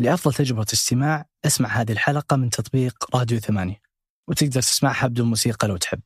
لأفضل تجربة استماع أسمع هذه الحلقة من تطبيق راديو ثمانية وتقدر تسمعها بدون موسيقى لو تحب.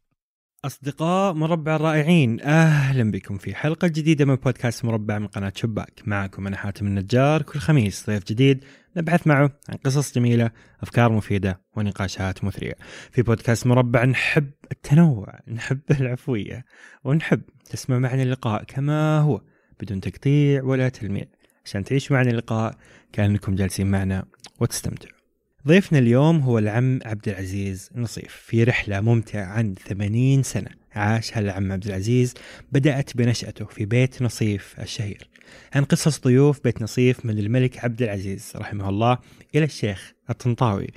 أصدقاء مربع الرائعين أهلا بكم في حلقة جديدة من بودكاست مربع من قناة شباك. معكم أنا حاتم النجار كل خميس ضيف جديد نبحث معه عن قصص جميلة أفكار مفيدة ونقاشات مثرية. في بودكاست مربع نحب التنوع نحب العفوية ونحب تسمع معنا اللقاء كما هو بدون تقطيع ولا تلميع. عشان تعيشوا معنا اللقاء كأنكم جالسين معنا وتستمتعوا. ضيفنا اليوم هو العم عبد العزيز نصيف في رحلة ممتعة عن 80 سنة. عاشها العم عبد العزيز بدأت بنشأته في بيت نصيف الشهير. عن قصص ضيوف بيت نصيف من الملك عبد العزيز رحمه الله إلى الشيخ الطنطاوي.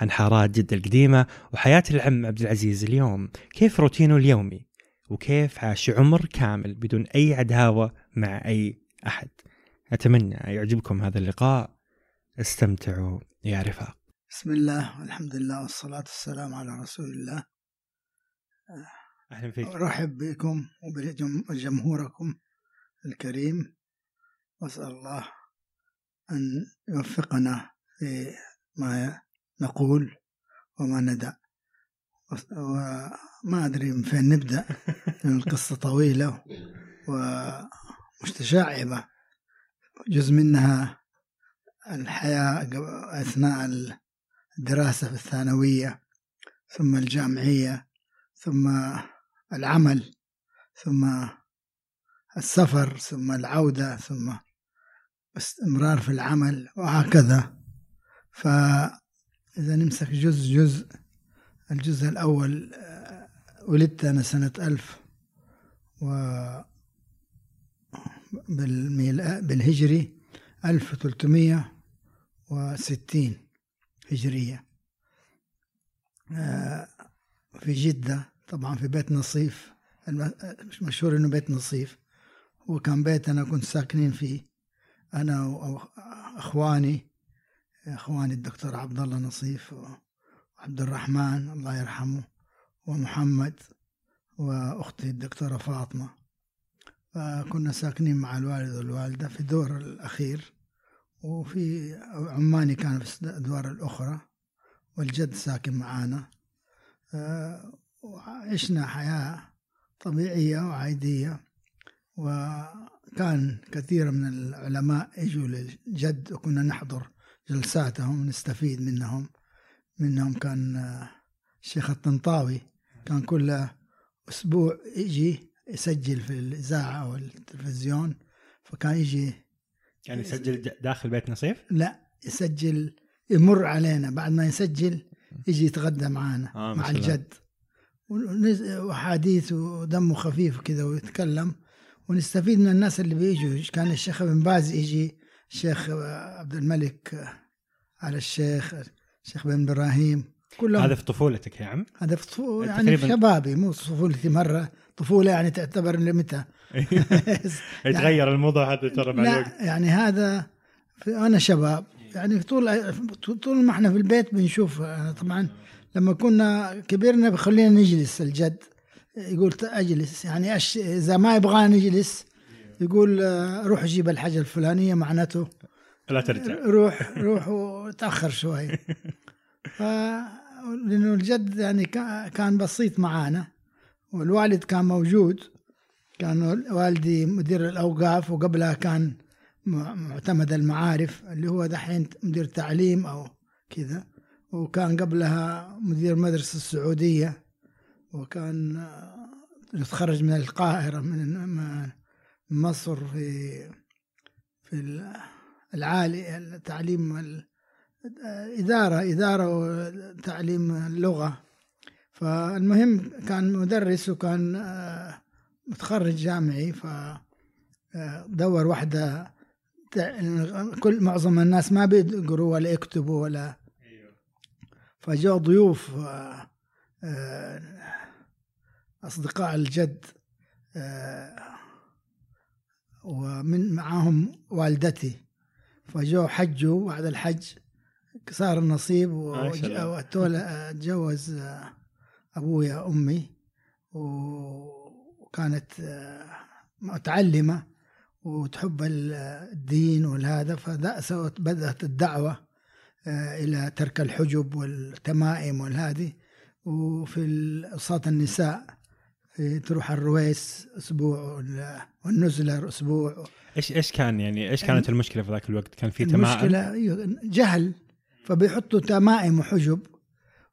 عن حارات جدة القديمة وحياة العم عبد العزيز اليوم. كيف روتينه اليومي؟ وكيف عاش عمر كامل بدون أي عداوة مع أي أحد؟ أتمنى يعجبكم هذا اللقاء. استمتعوا يا رفاق. بسم الله والحمد لله والصلاة والسلام على رسول الله. أهلا فيك. أرحب بكم وبجمهوركم الكريم. وأسأل الله أن يوفقنا في ما نقول وما ندع وما أدري من فين نبدأ القصة طويلة ومتشعبة جزء منها الحياة أثناء الدراسة في الثانوية ثم الجامعية ثم العمل ثم السفر ثم العودة ثم استمرار في العمل وهكذا. فإذا نمسك جزء جزء الجزء الأول ولدت أنا سنة ألف و بالهجري 1360 هجرية. في جدة طبعا في بيت نصيف مشهور إنه بيت نصيف. هو كان بيت أنا كنت ساكنين فيه أنا واخواني إخواني الدكتور عبد الله نصيف وعبد الرحمن الله يرحمه ومحمد وأختي الدكتورة فاطمة. فكنا ساكنين مع الوالد والوالدة في الدور الأخير وفي عماني كان في الأدوار الأخرى والجد ساكن معانا. وعشنا حياة طبيعية وعادية وكان كثير من العلماء يجوا للجد وكنا نحضر جلساتهم نستفيد منهم. منهم كان الشيخ الطنطاوي كان كل أسبوع يجي يسجل في الإذاعة أو التلفزيون فكان يجي يعني يسجل داخل بيت نصيف؟ لا يسجل يمر علينا. بعد ما يسجل يجي يتغدى معانا آه مع الجد. وحديث ودمه خفيف كذا ويتكلم. ونستفيد من الناس اللي بيجوا. كان الشيخ ابن باز يجي الشيخ عبد الملك على الشيخ الشيخ بن إبراهيم. كلهم. هذا في طفولتك يا عم؟ هذا في طفولة يعني في شبابي مو طفولتي مرة. طفولة يعني تعتبر لمتى يتغير الموضوع هذا ترى مع الوقت يعني هذا أنا شباب. يعني طول طول ما إحنا في البيت بنشوف طبعا لما كنا كبرنا بخلينا نجلس الجد. يقول أجلس. يعني أش... إذا ما يبغانا نجلس يقول روح جيب الحاجة الفلانية معناته. لا ترجع. روح روح وتأخر شوي. ف لأنه الجد يعني كان بسيط معانا والوالد كان موجود. كان والدي مدير الأوقاف وقبلها كان معتمد المعارف اللي هو دحين مدير تعليم أو كذا. وكان قبلها مدير مدرسة السعودية. وكان يتخرج من القاهرة من مصر في في العالي التعليم إدارة إدارة وتعليم اللغة فالمهم كان مدرس وكان متخرج جامعي فدور واحدة كل معظم الناس ما بيقروا ولا يكتبوا ولا. فجاء ضيوف أصدقاء الجد ومن معاهم والدتي. فجاء حجوا بعد الحج صار النصيب وتجوز أبويا أمي وكانت متعلمة وتحب ال- الدين والهذا فبدأت بدأت الدعوة آه، إلى ترك الحجب والتمائم والهذه. وفي أوساط النساء تروح الرويس أسبوع وال- والنزلة أسبوع. إيش إيش كان يعني إيش كانت المشكلة في ذاك الوقت؟ كان في تمائم؟ المشكلة أيوة، جهل. فبيحطوا تمائم وحجب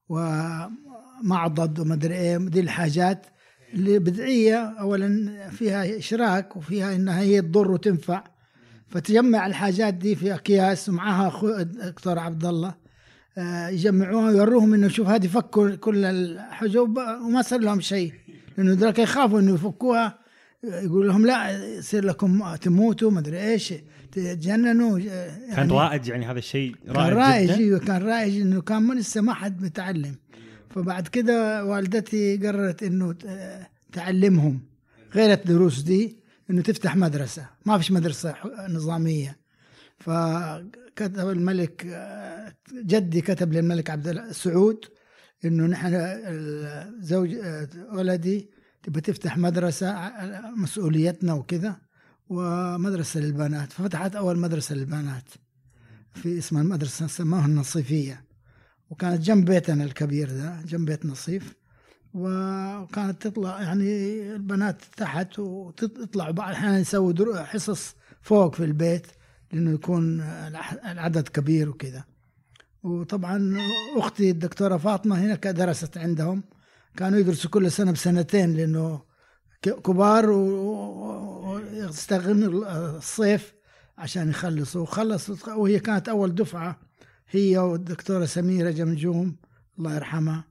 ومعضد ومدري إيه دي الحاجات اللي بدعية. اولا فيها إشراك وفيها إنها هي تضر وتنفع. فتجمع الحاجات دي في أكياس ومعها أخو دكتور عبد الله آه، يجمعوها ويوروهم إنه شوف هذه فكوا كل الحجب وما صار لهم شيء لأنه ذاك يخافوا إنه يفكوها. يقول لهم لا يصير لكم تموتوا ما أدري إيش تجننوا يعني كان رائج يعني هذا الشيء كان رائج رائج جدا. أيوه كان رائج إنه كان من لسه ما حد متعلم. فبعد كده والدتي قررت إنه تعلمهم. غير الدروس دي إنه تفتح مدرسة. ما فيش مدرسة نظامية. فكتب الملك جدي كتب للملك عبد الله سعود إنه نحن زوج ولدي تبى تفتح مدرسة ع- مسؤوليتنا وكذا ومدرسة للبنات. ففتحت أول مدرسة للبنات في اسمها المدرسة سموها النصيفية. وكانت جنب بيتنا الكبير ده جنب بيت نصيف. وكانت تطلع يعني البنات تحت وتطلع بعض الأحيان يسووا حصص فوق في البيت لأنه يكون الع- العدد كبير وكذا. وطبعا أختي الدكتورة فاطمة هنا كانت درست عندهم. كانوا يدرسوا كل سنة بسنتين لأنه ك- كبار ويستغنوا الصيف عشان يخلصوا وخلصت وهي كانت أول دفعة هي والدكتورة سميرة جمجوم الله يرحمها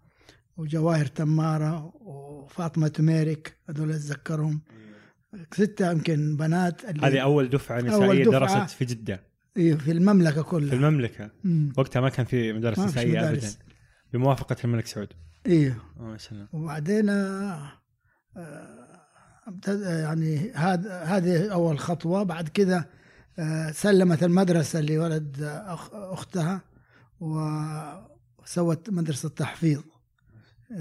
وجواهر تمارة وفاطمة تميرك هذول أتذكرهم ستة يمكن بنات هذه أول دفعة نسائية أول دفعة. درست في جدة إيه، في المملكة في كلها المملكة مم. وقتها ما كان في مدارس ابدا مدارس. بموافقة الملك سعود ما شاء الله وبعدين آه، آه، ابتدى يعني هذا هذه أول خطوة. بعد كده آه، سلمت المدرسة لولد أخ أختها وسوت مدرسة تحفيظ.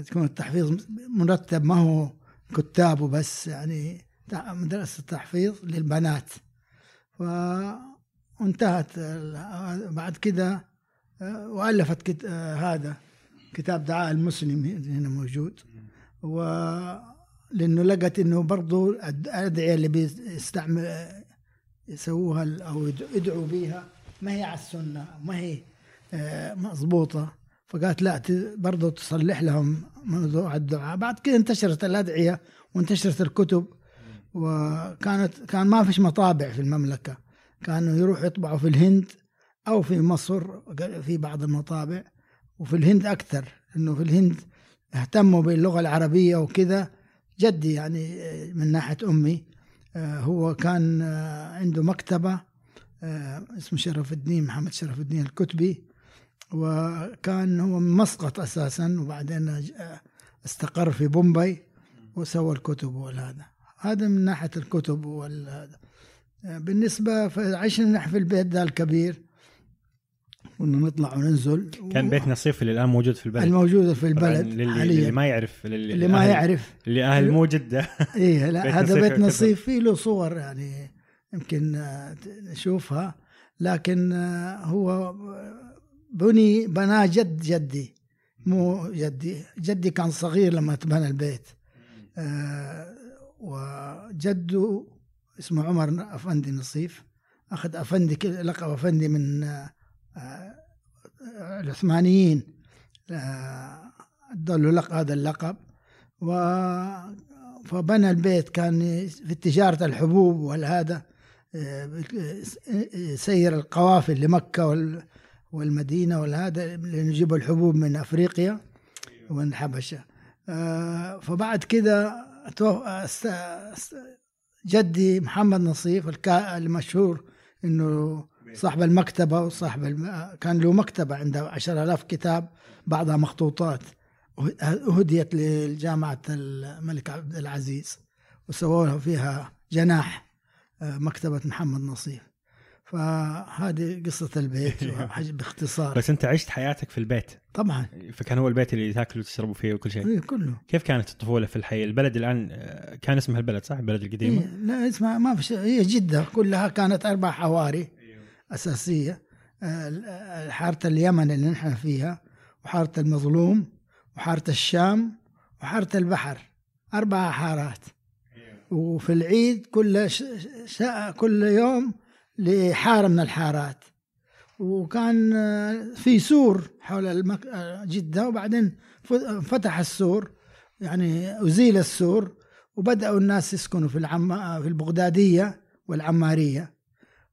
تكون التحفيظ مرتب ما هو كتاب وبس يعني مدرسة تحفيظ للبنات. وانتهت بعد كده آه، وألفت كت- آه، هذا. كتاب دعاء المسلم هنا موجود. و لأنه لقت إنه برضو الأدعية اللي بيستعمل يسووها أو يد- يدعوا بيها ما هي على السنة ما هي آه، مضبوطة. فقالت لا برضو تصلح لهم موضوع الدعاء. بعد كده انتشرت الأدعية وانتشرت الكتب. وكانت كان ما فيش مطابع في المملكة. كانوا يروحوا يطبعوا في الهند أو في مصر في بعض المطابع. وفي الهند أكثر إنه في الهند اهتموا باللغة العربية وكذا. جدي يعني آه، من ناحية أمي آه، هو كان آه، عنده مكتبة آه، اسمه شرف الدين محمد شرف الدين الكتبي وكان هو من مسقط أساسا وبعدين استقر في بومبي وسوى الكتب والهذا. هذا من ناحية الكتب والهذا. بالنسبة عشنا نحن في البيت ده الكبير. كنا نطلع وننزل. كان بيت نصيف اللي الآن موجود في البلد. الموجوده في البلد للي, حاليا. للي ما يعرف للي اللي ما يعرف. اللي أهل مو جده إيه بيت لا هذا نصيف بيت. نصيف فيه له صور يعني يمكن آه، نشوفها. لكن آه، هو بني بناه جد جدي مو جدي. جدي كان صغير لما تبنى البيت. آه، وجده اسمه عمر أفندي نصيف. أخذ أفندي لقب أفندي من العثمانيين آه، ادوا له هذا اللقب. و فبنى البيت كان في تجارة الحبوب والهذا آه، يسير القوافل لمكة وال- والمدينة والهذا لنجيب الحبوب من أفريقيا ومن الحبشة آه، فبعد كده جدي محمد نصيف المشهور إنه صاحب المكتبة وصاحب الم... كان له مكتبة عنده عشر آلاف كتاب بعضها مخطوطات. أهديت لجامعة الملك عبد العزيز وسووا فيها جناح آه، مكتبة محمد نصيف. فهذه قصة البيت باختصار. بس انت عشت حياتك في البيت. طبعا. فكان هو البيت اللي تاكلوا وتشربوا فيه وكل شيء. إيه كله. كيف كانت الطفولة في الحي؟ البلد الآن آه، كان اسمها البلد صح؟ البلد القديمة؟ إيه لا اسمها ما في شيء. هي جدة كلها كانت أربع حواري. أساسية آه، حارة اليمن اللي نحن فيها وحارة المظلوم وحارة الشام وحارة البحر. أربع حارات. وفي العيد كل ش... ش... كل يوم لحارة من الحارات. وكان آه، في سور حول المك... آه، جدة وبعدين فتح السور يعني أزيل السور وبدأوا الناس يسكنوا في العم... في البغدادية والعمارية.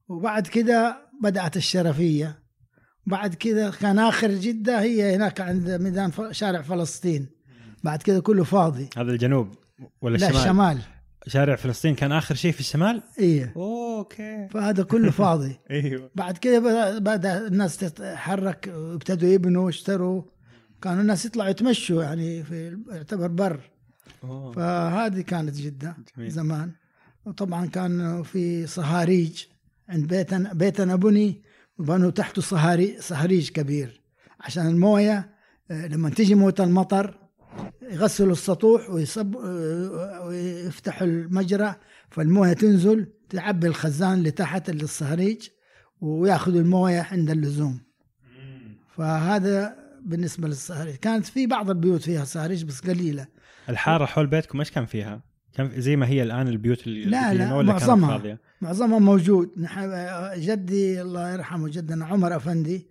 وبعد كده بدأت الشرفية. بعد كده كان آخر جدة هي هناك عند ميدان. شارع فلسطين. بعد كده كله فاضي. هذا الجنوب ولا لا الشمال؟ الشمال. شارع فلسطين كان آخر شيء في الشمال؟ إيه. أوكي. فهذا كله فاضي. أيوه. بعد بدأ, بدأ الناس تتحرك وابتدوا يبنوا واشتروا كانوا الناس يطلعوا يتمشوا يعني في يعتبر بر. أوه. فهذه كانت جدة جميل. زمان. وطبعا كان في صهاريج. عند بيتنا بيتنا بني وبنوا تحته صهاري صهريج كبير. عشان الموية آه، لما تيجي مويه المطر يغسلوا السطوح ويصب آه، ويفتحوا المجرى فالموية تنزل تعبي الخزان اللي تحت اللي الصهريج وياخذوا الموية عند اللزوم. فهذا بالنسبة للصهريج. كانت في بعض البيوت فيها صهريج بس قليلة. الحارة حول بيتكم إيش كان فيها؟ كان زي ما هي الآن البيوت ال- لا، لا، ولا كانت معظمها. فاضية؟ معظمها موجود جدي الله يرحمه جدنا عمر أفندي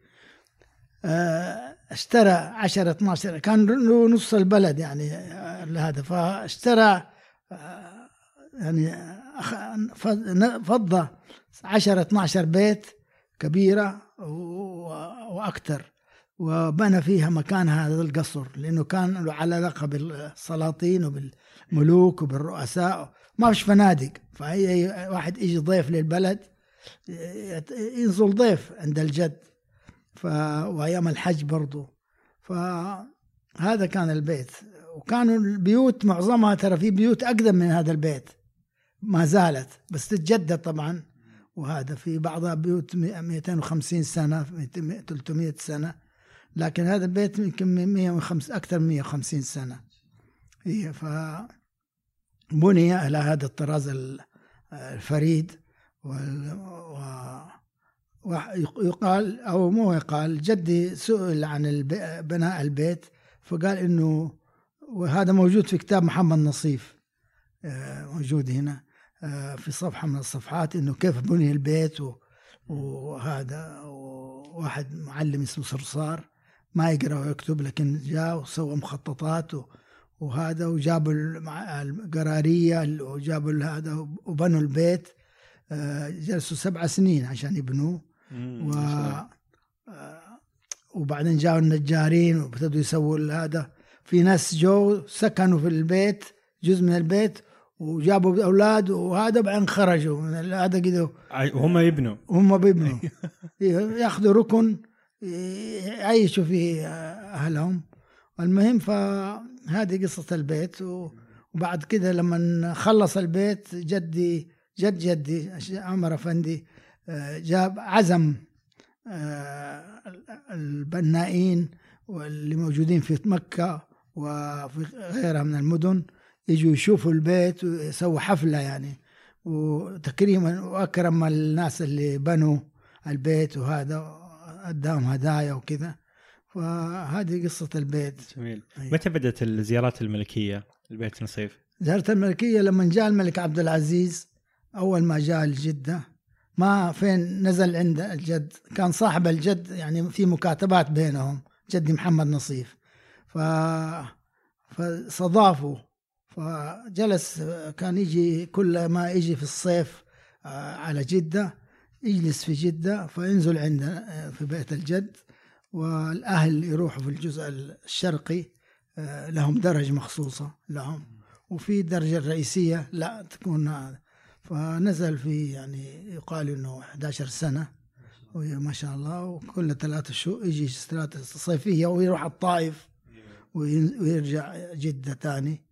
آه، اشترى 10 12 كان له نص البلد يعني آه، لهذا فاشترى آه، يعني أخ- ف- فضة 10 12 بيت كبيرة و- وأكثر وبنى فيها مكان هذا القصر لأنه كان له على علاقة بالسلاطين وبالملوك وبالرؤساء ما فيش فنادق. فأي واحد يجي ضيف للبلد ينزل ضيف عند الجد. ف... وأيام الحج برضو. فهذا كان البيت. وكانوا البيوت معظمها ترى في بيوت أقدم من هذا البيت. ما زالت. بس تتجدد طبعا. وهذا في بعضها بيوت 250 سنة 200 300 سنة. لكن هذا البيت يمكن 105 أكثر من 150 سنة. هي ف بني على هذا الطراز ال- الفريد ويقال أو مو يقال جدي سئل عن بناء البيت فقال إنه وهذا موجود في كتاب محمد نصيف آه، موجود هنا آه، في صفحة من الصفحات إنه كيف بني البيت وهذا واحد معلم اسمه صرصار ما يقرأ ويكتب لكن جاء وسوى مخططات وهذا وجابوا القرارية وجابوا هذا وبنوا البيت آه، جلسوا سبع سنين عشان يبنوه. و آه، وبعدين جاءوا النجارين وابتدوا يسووا هذا. في ناس جو سكنوا في البيت جزء من البيت وجابوا أولاد وهذا بعدين خرجوا. من هذا كده وهم يبنوا. هم بيبنوا ياخذوا ركن يعيشوا فيه أهلهم. المهم فهذه قصة البيت وبعد كده لما خلص البيت جدي جد جدي عمر أفندي آه، جاب عزم آه، البنائين واللي موجودين في مكة وفي غيرها من المدن يجوا يشوفوا البيت ويسووا حفلة يعني. وتكريما وأكرم الناس اللي بنوا البيت وهذا أداهم هدايا وكذا. فهذه قصة البيت. جميل. أي. متى بدأت الزيارات الملكية؟ البيت نصيف؟ زيارة الملكية لما جاء الملك عبد العزيز أول ما جاء لجدة ما فين نزل عند الجد كان صاحب الجد يعني في مكاتبات بينهم جدي محمد نصيف. ف فاستضافوا فجلس كان يجي كل ما يجي في الصيف آه، على جدة يجلس في جدة فينزل عندنا آه، في بيت الجد. والأهل يروحوا في الجزء الشرقي آه، لهم درج مخصوصة لهم. وفي الدرجة الرئيسية لا تكون فنزل في يعني يقال إنه 11 سنة وهي ما شاء الله وكل ثلاثة شهور يجي ثلاثة صيفية ويروح الطائف ويرجع جدة تاني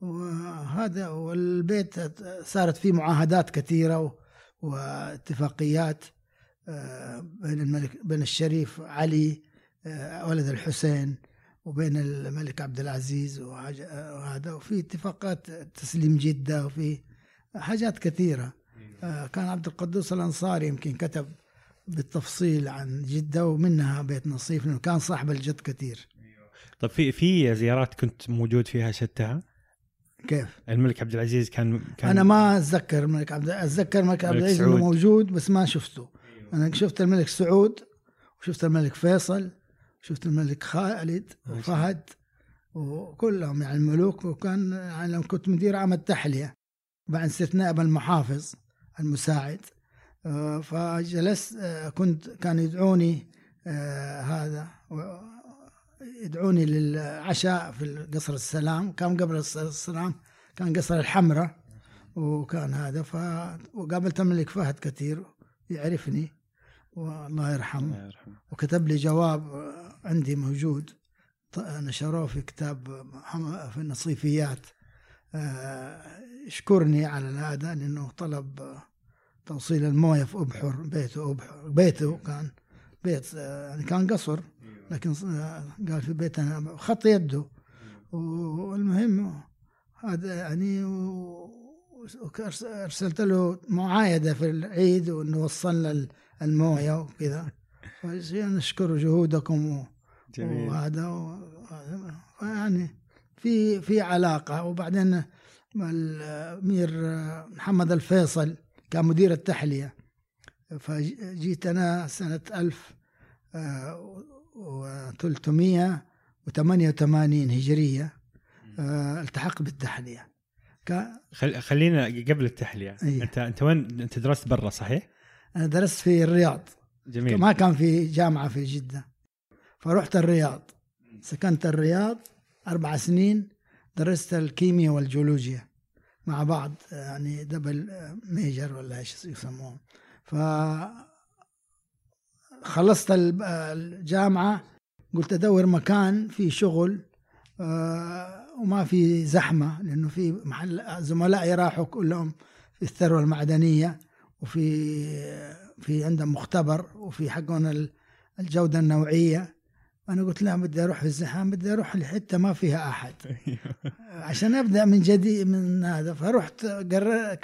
وهذا والبيت صارت فيه معاهدات كثيرة واتفاقيات آه، بين الملك بين الشريف علي ولد الحسين وبين الملك عبد العزيز وهذا وفي اتفاقات تسليم جدة وفي حاجات كثيرة. آه، كان عبد القدوس الأنصاري يمكن كتب بالتفصيل عن جدة ومنها بيت نصيف لأنه كان صاحب الجد كثير. طب في في زيارات كنت موجود فيها شتها؟ كيف؟ الملك عبد العزيز كان كان أنا ما أتذكر الملك عبد أتذكر الملك عبد العزيز إنه. موجود بس ما شفته. أنا شفت الملك سعود وشفت الملك فيصل وشفت الملك خالد وفهد وكلهم يعني الملوك وكان يعني لما كنت مدير عام التحلية بعد صرت نائب المحافظ المساعد. آه، فجلست آه، كنت كان يدعوني آه، هذا يدعوني للعشاء في قصر السلام. كان قبل السلام كان قصر الحمراء وكان هذا ف وقابلت الملك فهد كثير يعرفني. والله يرحمه. الله يرحمه. وكتب لي جواب آه، عندي موجود. نشروه في كتاب في النصيفيات. آه، يشكرني على هذا لأنه طلب آه، توصيل الموية في أبحر بيته أبحر. بيته كان بيت آه، يعني كان قصر. لكن آه، قال في بيتنا خط يده. والمهم هذا يعني أرسلت له معايدة في العيد وإنه وصلنا المويه وكذا نشكر جهودكم جميل وهذا. يعني في في علاقة وبعدين الامير محمد الفيصل كان مدير التحلية فجيت أنا سنة 1388 هجرية آه، التحقت بالتحلية خل... خلينا قبل التحلية إيه. انت أنت وين أنت درست برا صحيح؟ أنا درست في الرياض. جميل. ما كان في جامعة في جدة. فرحت الرياض. سكنت الرياض أربع سنين درست الكيمياء والجيولوجيا مع بعض يعني double major ولا إيش يسموهم. ف خلصت ال- الجامعة قلت أدور مكان في شغل آه، وما في زحمة لأنه في محل زملائي راحوا كلهم في الثروة المعدنية. وفي في عندهم مختبر وفي حقهم ال- الجودة النوعية. أنا قلت لا بدي أروح في الزحام بدي أروح لحتة ما فيها أحد. عشان أبدأ من جديد من هذا. فرحت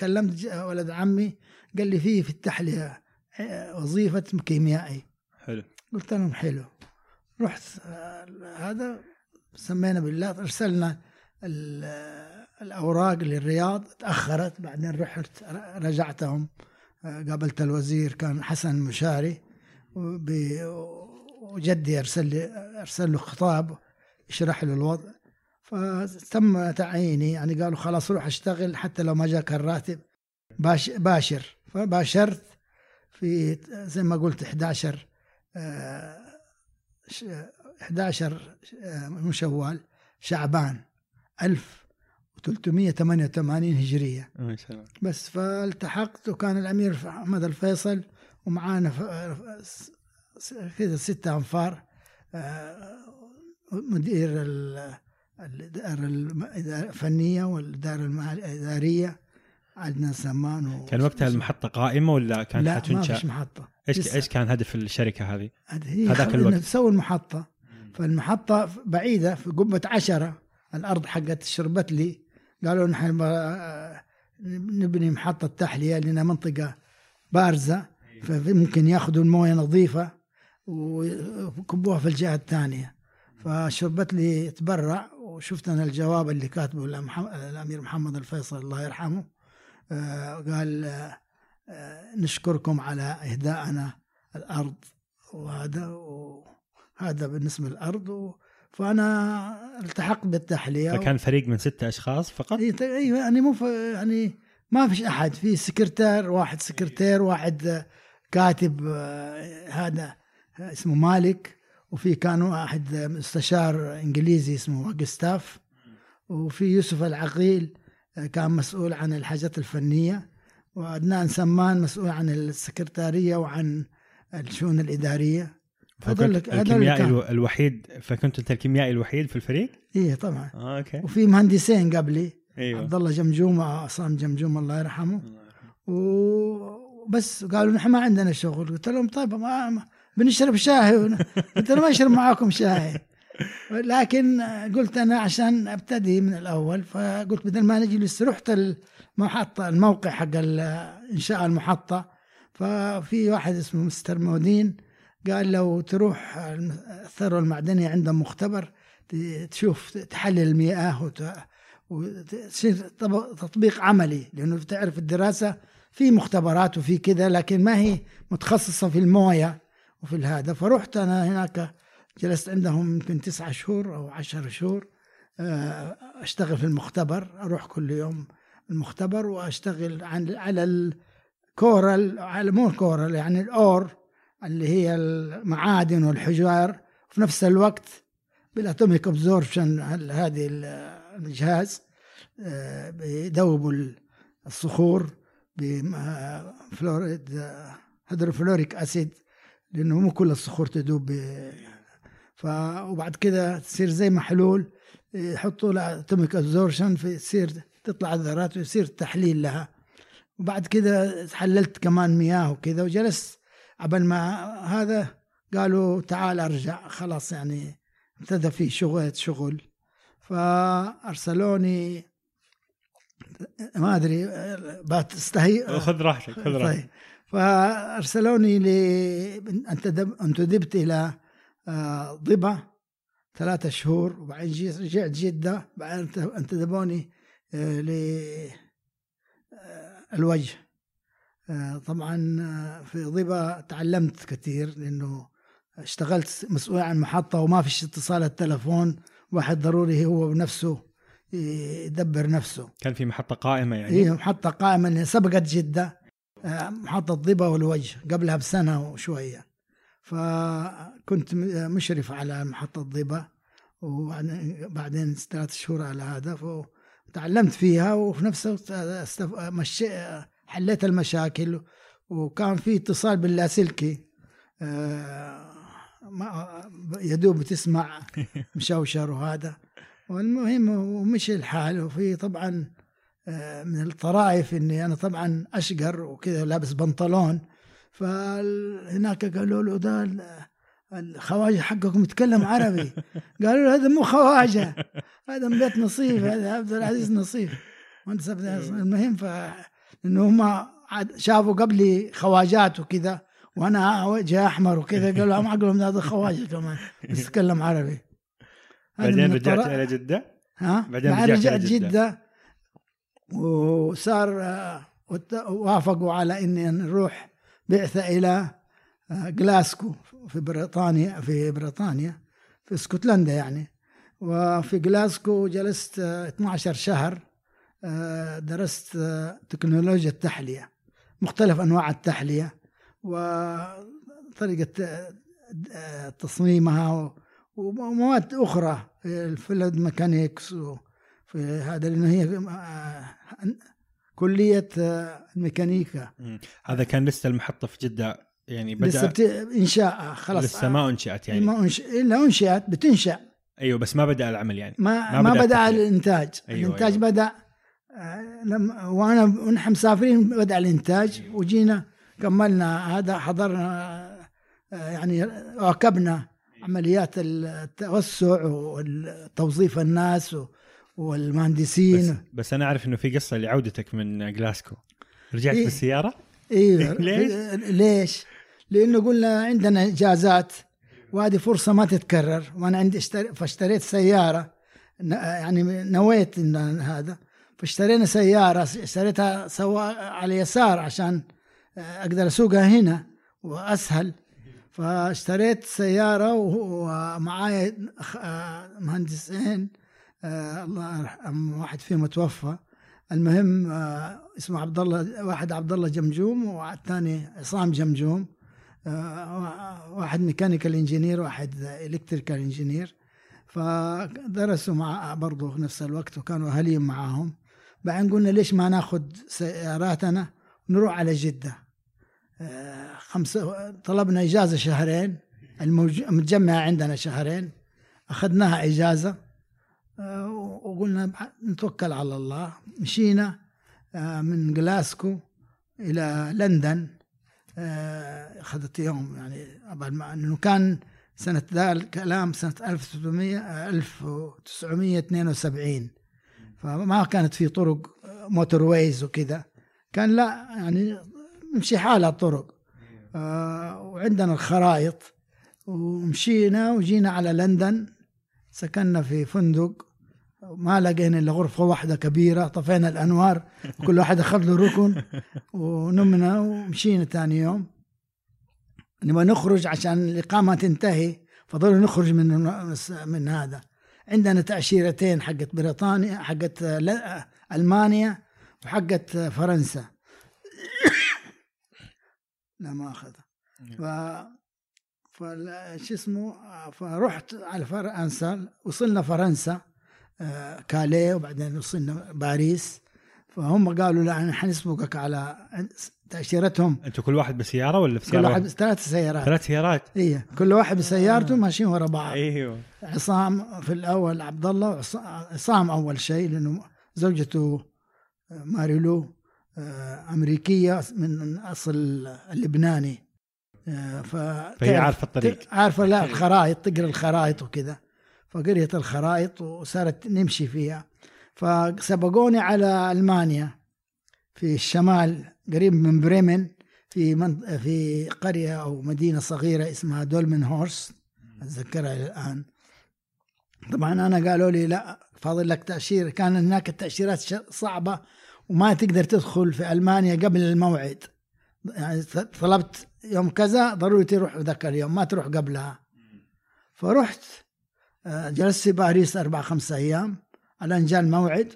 كلمت ولد عمي قال لي في في التحليه آه، وظيفة كيميائي حلو. قلت لهم حلو. رحت آه، هذا سمينا بالله ارسلنا ال- الأوراق للرياض. تأخرت بعدين رحت رجعتهم. آه، قابلت الوزير كان حسن المشاري وب- وجدي أرسل لي أرسل له خطاب يشرح له الوضع. فتم تعييني يعني قالوا خلاص روح اشتغل حتى لو ما جاك الراتب باش باشر. فباشرت في زي ما قلت 11 آه، ش- 11 آه، من شوال شعبان 1388 هجرية ما بس فالتحقت وكان الأمير محمد الفيصل ومعانا كذا ستة أنفار آه، مدير ال- الإدارة الم- الفنية المال- الإدارية عدنان سمان و... كان وقتها المحطة قائمة ولا كانت لا ما حتنشا؟ فيش محطة إيش. إيش كان هدف الشركة هذه؟ هذاك الوقت. تسوي المحطة فالمحطة بعيدة في قبة عشرة الأرض حقت شربت لي قالوا نحن نبني محطة تحلية لنا منطقة بارزة فممكن ياخذوا الموية نظيفة ويكبوها في الجهة الثانية. فشربت لي تبرع وشفت أنا الجواب اللي كاتبه الأم- الأمير محمد الفيصل الله يرحمه آه، قال آه، نشكركم على إهداءنا الأرض وهذا وهذا بالنسبة للأرض فأنا التحقت بالتحلية فكان فريق من ستة أشخاص فقط؟ إيه، أيوه يعني مو يعني ما فيش أحد في سكرتير واحد سكرتير واحد كاتب آه، هذا آه، اسمه مالك وفي كان واحد مستشار إنجليزي اسمه جستاف وفي يوسف العقيل آه، كان مسؤول عن الحاجات الفنية وعدنان سمان مسؤول عن السكرتارية وعن الشؤون الإدارية. هذول- فكنت الكيميائي كان. الوحيد فكنت أنت الكيميائي الوحيد في الفريق؟ إيه طبعا. آه أوكي. وفي مهندسين قبلي أيوه. عبد الله جمجومه عصام جمجومه الله يرحمه. و... بس قالوا نحن ما عندنا شغل. قلت لهم طيب ما بنشرب شاي. قلت لهم ما أشرب معاكم شاي. لكن قلت أنا عشان أبتدي من الأول فقلت بدل ما نجلس رحت المحطة الموقع حق إنشاء المحطة. ففي واحد اسمه مستر مودين قال لو تروح الم- الثروة المعدنية عندهم مختبر تشوف تحلل المياه وت- وتصير طب- تطبيق عملي لأنه تعرف الدراسة في مختبرات وفي كذا لكن ما هي متخصصة في الموية وفي هذا فرحت أنا هناك جلست عندهم يمكن تسعة شهور أو عشر شهور آه، أشتغل في المختبر أروح كل يوم المختبر وأشتغل عن على الكورال على مو الكورال يعني ال ore اللي هي المعادن والحجار في نفس الوقت بال atomic absorption هذه ال- الجهاز آه، بيذوبوا الصخور بفلوريد hydrofluoric acid لأنه مو كل الصخور تذوب ف وبعد كده تصير زي محلول يحطوا لها أتوميك أبزوربشن فيصير تطلع الذرات ويصير تحليل لها. وبعد كده حللت كمان مياه وكذا وجلست قبل ما هذا قالوا تعال أرجع. خلاص يعني ابتدى في شغل شغل. فأرسلوني ما أدري بتستهي خذ راحتك خذ راحتك. طيب. فأرسلوني ل انتدب- انتدبت إلى آه، ضبا. ثلاثة شهور. وبعدين جيت رجعت جدة. بعدين أنت- انتدبوني آه، ل آه، الوجه. طبعا آه، في ضبا تعلمت كثير لأنه اشتغلت مسؤول عن محطة وما فيش اتصال التلفون. واحد ضروري هو بنفسه يدبر نفسه. كان في محطة قائمة يعني؟ هي محطة قائمة اللي سبقت جدة آه، محطة ضبا والوجه قبلها بسنة وشوية. فكنت مشرف على محطة ضبا وبعدين بعدين ثلاث شهور على هذا. فتعلمت فيها وفي نفس الوقت. حليت المشاكل وكان في اتصال باللاسلكي آه، ما يدوب تسمع مشوشر وهذا. والمهم ومشي الحال. وفي طبعا آه، من الطرائف إني أنا طبعا أشقر وكذا لابس بنطلون. فهناك قالوا له ده ال- الخواجة حقكم يتكلم عربي. قالوا له هذا مو خواجة هذا من بيت نصيف هذا عبد العزيز نصيف. مهندس العزيز المهم ف إنه هم عاد شافوا قبلي خواجات وكذا وأنا وجهي أحمر وكذا قالوا ما عقلهم هذا خواجة كمان بس يتكلم عربي. بعدين رجعت. إلى جدة؟ ها؟ بعدين رجعت إلى جدة. وصار آه، وافقوا على إني نروح بعثة إلى آه، جلاسكو في بريطانيا في بريطانيا في اسكتلندا يعني. وفي جلاسكو جلست آه، 12 شهر. آه، درست آه، تكنولوجيا التحلية مختلف أنواع التحلية وطريقة آه، آه، تصميمها ومواد أخرى في ال fluid mechanics وفي هذا لأنه هي آه، آه، الميكانيكا. هذا كان لسه المحطة في جدة يعني بدأ لسه بت... إنشاء خلاص لسه ما أنشأت يعني ما أنش... إلا انشئت بتنشأ أيوه بس ما بدأ العمل يعني ما ما ما, بدأ بدأ التحلية. الإنتاج أيوة، الإنتاج أيوة. بدأ آه، لما وأنا ونحن مسافرين بدا الإنتاج وجينا كملنا هذا حضرنا آه، يعني واكبنا عمليات التوسع وتوظيف الناس و- بس, والمهندسين بس أنا أعرف إنه في قصة لعودتك من جلاسكو رجعت إيه. بالسيارة أيوه ليش؟ ليش؟ لأنه قلنا عندنا إجازات وهذه فرصة ما تتكرر وأنا عندي اشتري فاشتريت سيارة يعني نويت إن هذا فاشترينا سيارة اشتريتها سوا على اليسار عشان أقدر أسوقها هنا وأسهل. فاشتريت سيارة وهو- ومعايا مهندسين آه، الله واحد فيهم توفى. المهم آه، اسمه عبد الله واحد عبد الله جمجوم والثاني عصام جمجوم. آه، واحد mechanical engineer واحد electrical engineer. فدرسوا مع برضه في نفس الوقت وكانوا اهاليهم معاهم. بعدين قلنا ليش ما ناخذ سياراتنا؟ ونروح على جدة. آه، خمسة طلبنا إجازة شهرين. المتجمعه عندنا شهرين. أخذناها إجازة. آه، وقلنا نتوكل على الله. مشينا آه، من جلاسكو إلى لندن. أخذت يوم يعني قبل ما انه كان سنة ذا الكلام سنة 1600 آه، 1972 فما كانت في طرق موتور ويز وكذا. كان لا يعني نمشي حالها الطرق. آه، وعندنا الخرائط. ومشينا وجينا على لندن. سكننا في فندق. ما لقينا إلا غرفة واحدة كبيرة. طفينا الأنوار. كل واحد أخذ له ركن. ونمنا ومشينا ثاني يوم. نبغى نخرج عشان الإقامة تنتهي. فضلوا نخرج من من هذا. عندنا تأشيرتين حقت بريطانيا حقت ألمانيا وحقت فرنسا. لا ما اخذها ف فال- شو اسمه فرحت على فرنسا وصلنا فرنسا آه، كاليه وبعدين وصلنا باريس. فهم قالوا لا حنسبقك على تأشيرتهم. أنتوا كل واحد بسيارة ولا في كل سيارة؟ واحد ثلاث سيارات. ثلاث سيارات؟ اي كل واحد بسيارته ماشيين ورا بعض. أيوه. عصام في الأول عبد الله عصام أول شيء لأنه زوجته آه، ماريلو آه، أمريكية من أصل اللبناني. آه، ف فهي عارفة الطريق. عارفة لا الخرائط تقرأ الخرائط وكذا. فقريت الخرائط وصارت نمشي فيها. فسبقوني على ألمانيا في الشمال. قريب من بريمن في من في قرية أو مدينة صغيرة اسمها دولمن هورس أتذكرها إلى الآن. طبعا أنا قالوا لي لا فاضل لك تاشيره كان هناك التأشيرات ش- صعبة وما تقدر تدخل في ألمانيا قبل الموعد. يعني طلبت يوم كذا ضروري تروح ذاك اليوم ما تروح قبلها. فرحت آه، جلست في باريس أربع خمسة أيام. على ان جاء الموعد.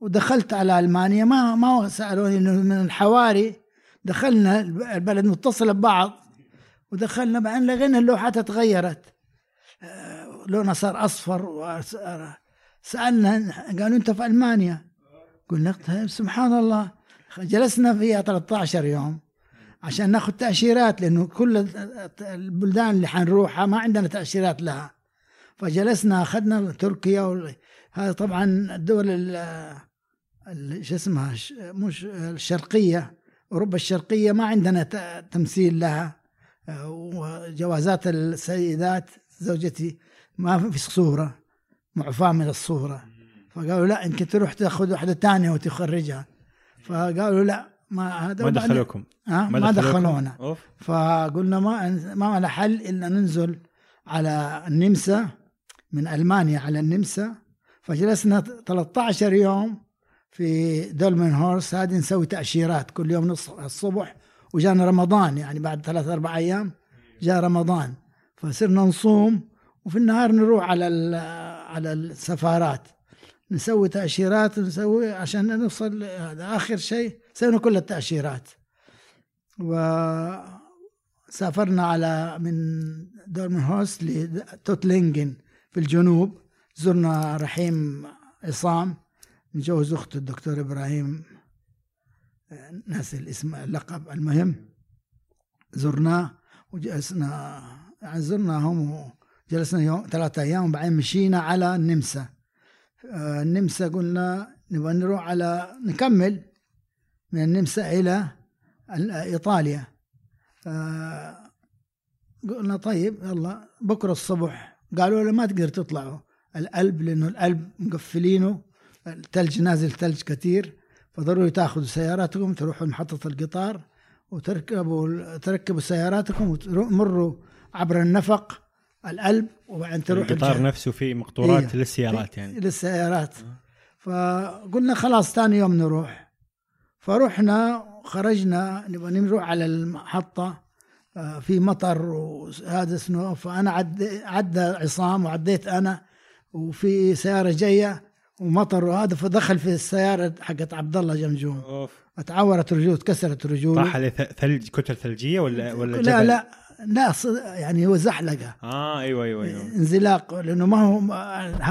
ودخلت على ألمانيا. ما ما سألوني إنه من الحواري. دخلنا البلد متصلة ببعض. ودخلنا بعدين لقينا اللوحات تغيرت. آه، لونها صار أصفر وصار- سألنا قالوا أنت في ألمانيا؟ قلنا سبحان الله. جلسنا فيها 13 يوم عشان ناخذ تأشيرات لأنه كل البلدان اللي حنروحها ما عندنا تأشيرات لها. فجلسنا أخذنا تركيا هذا طبعا الدول ال- ال- شو اسمها مش الشرقية. أوروبا الشرقية ما عندنا تمثيل لها. آه، وجوازات السيدات زوجتي ما في صورة معفاة من الصورة. فقالوا لا يمكن تروح تأخذ واحدة ثانية وتخرجها. فقالوا لا ما هذا ما دخلوكم؟ ها؟ ما؟ دخلونا. فقلنا ما ما له حل إلا ننزل على النمسا من ألمانيا على النمسا. فجلسنا 13 يوم في دولمن هورس هذه نسوي تأشيرات. كل يوم نص الصبح وجانا رمضان يعني بعد ثلاث أربع أيام جاء رمضان. فصرنا نصوم وفي النهار نروح على على السفارات. نسوي تأشيرات ونسوي عشان نوصل هذا آخر شيء سوينا كل التأشيرات. وسافرنا على من دورمن هوست لتوتلينجن في الجنوب. زرنا رحيم عصام. متجوز اخته الدكتور إبراهيم آه، ناسي الاسم اللقب المهم. زرناه وجلسنا يعني زرناهم وجلسنا يوم ثلاثة أيام وبعدين مشينا على النمسا. النمسا قلنا نبغى نروح على نكمل من النمسا إيطاليا. آه، قلنا طيب يلا بكرة الصبح. قالوا له ما تقدر تطلعوا. القلب لأنه القلب مقفلينه. الثلج نازل ثلج كثير فضروري تاخذوا سياراتكم تروحوا محطة القطار وتركبوا تركبوا سياراتكم وتمروا عبر النفق القلب وبعدين تروحوا القطار الجهة. نفسه فيه مقطورات إيه. للسيارات يعني للسيارات فقلنا خلاص ثاني يوم نروح فرحنا خرجنا نبغى نروح على المحطة آه، في مطر وهذا سنو فأنا عد عدى عصام وعديت أنا وفي سيارة جاية ومطر وهذا فدخل في السيارة حقت عبد الله جمجوم أوف. اتعورت رجوله تكسرت رجوله. طاح عليه ثلج كتل ثلجية ولا ولا لا جبل؟ لا لا ص- يعني هو زحلقة. آه أيوه أيوه أيوه. انزلاق لأنه ما هو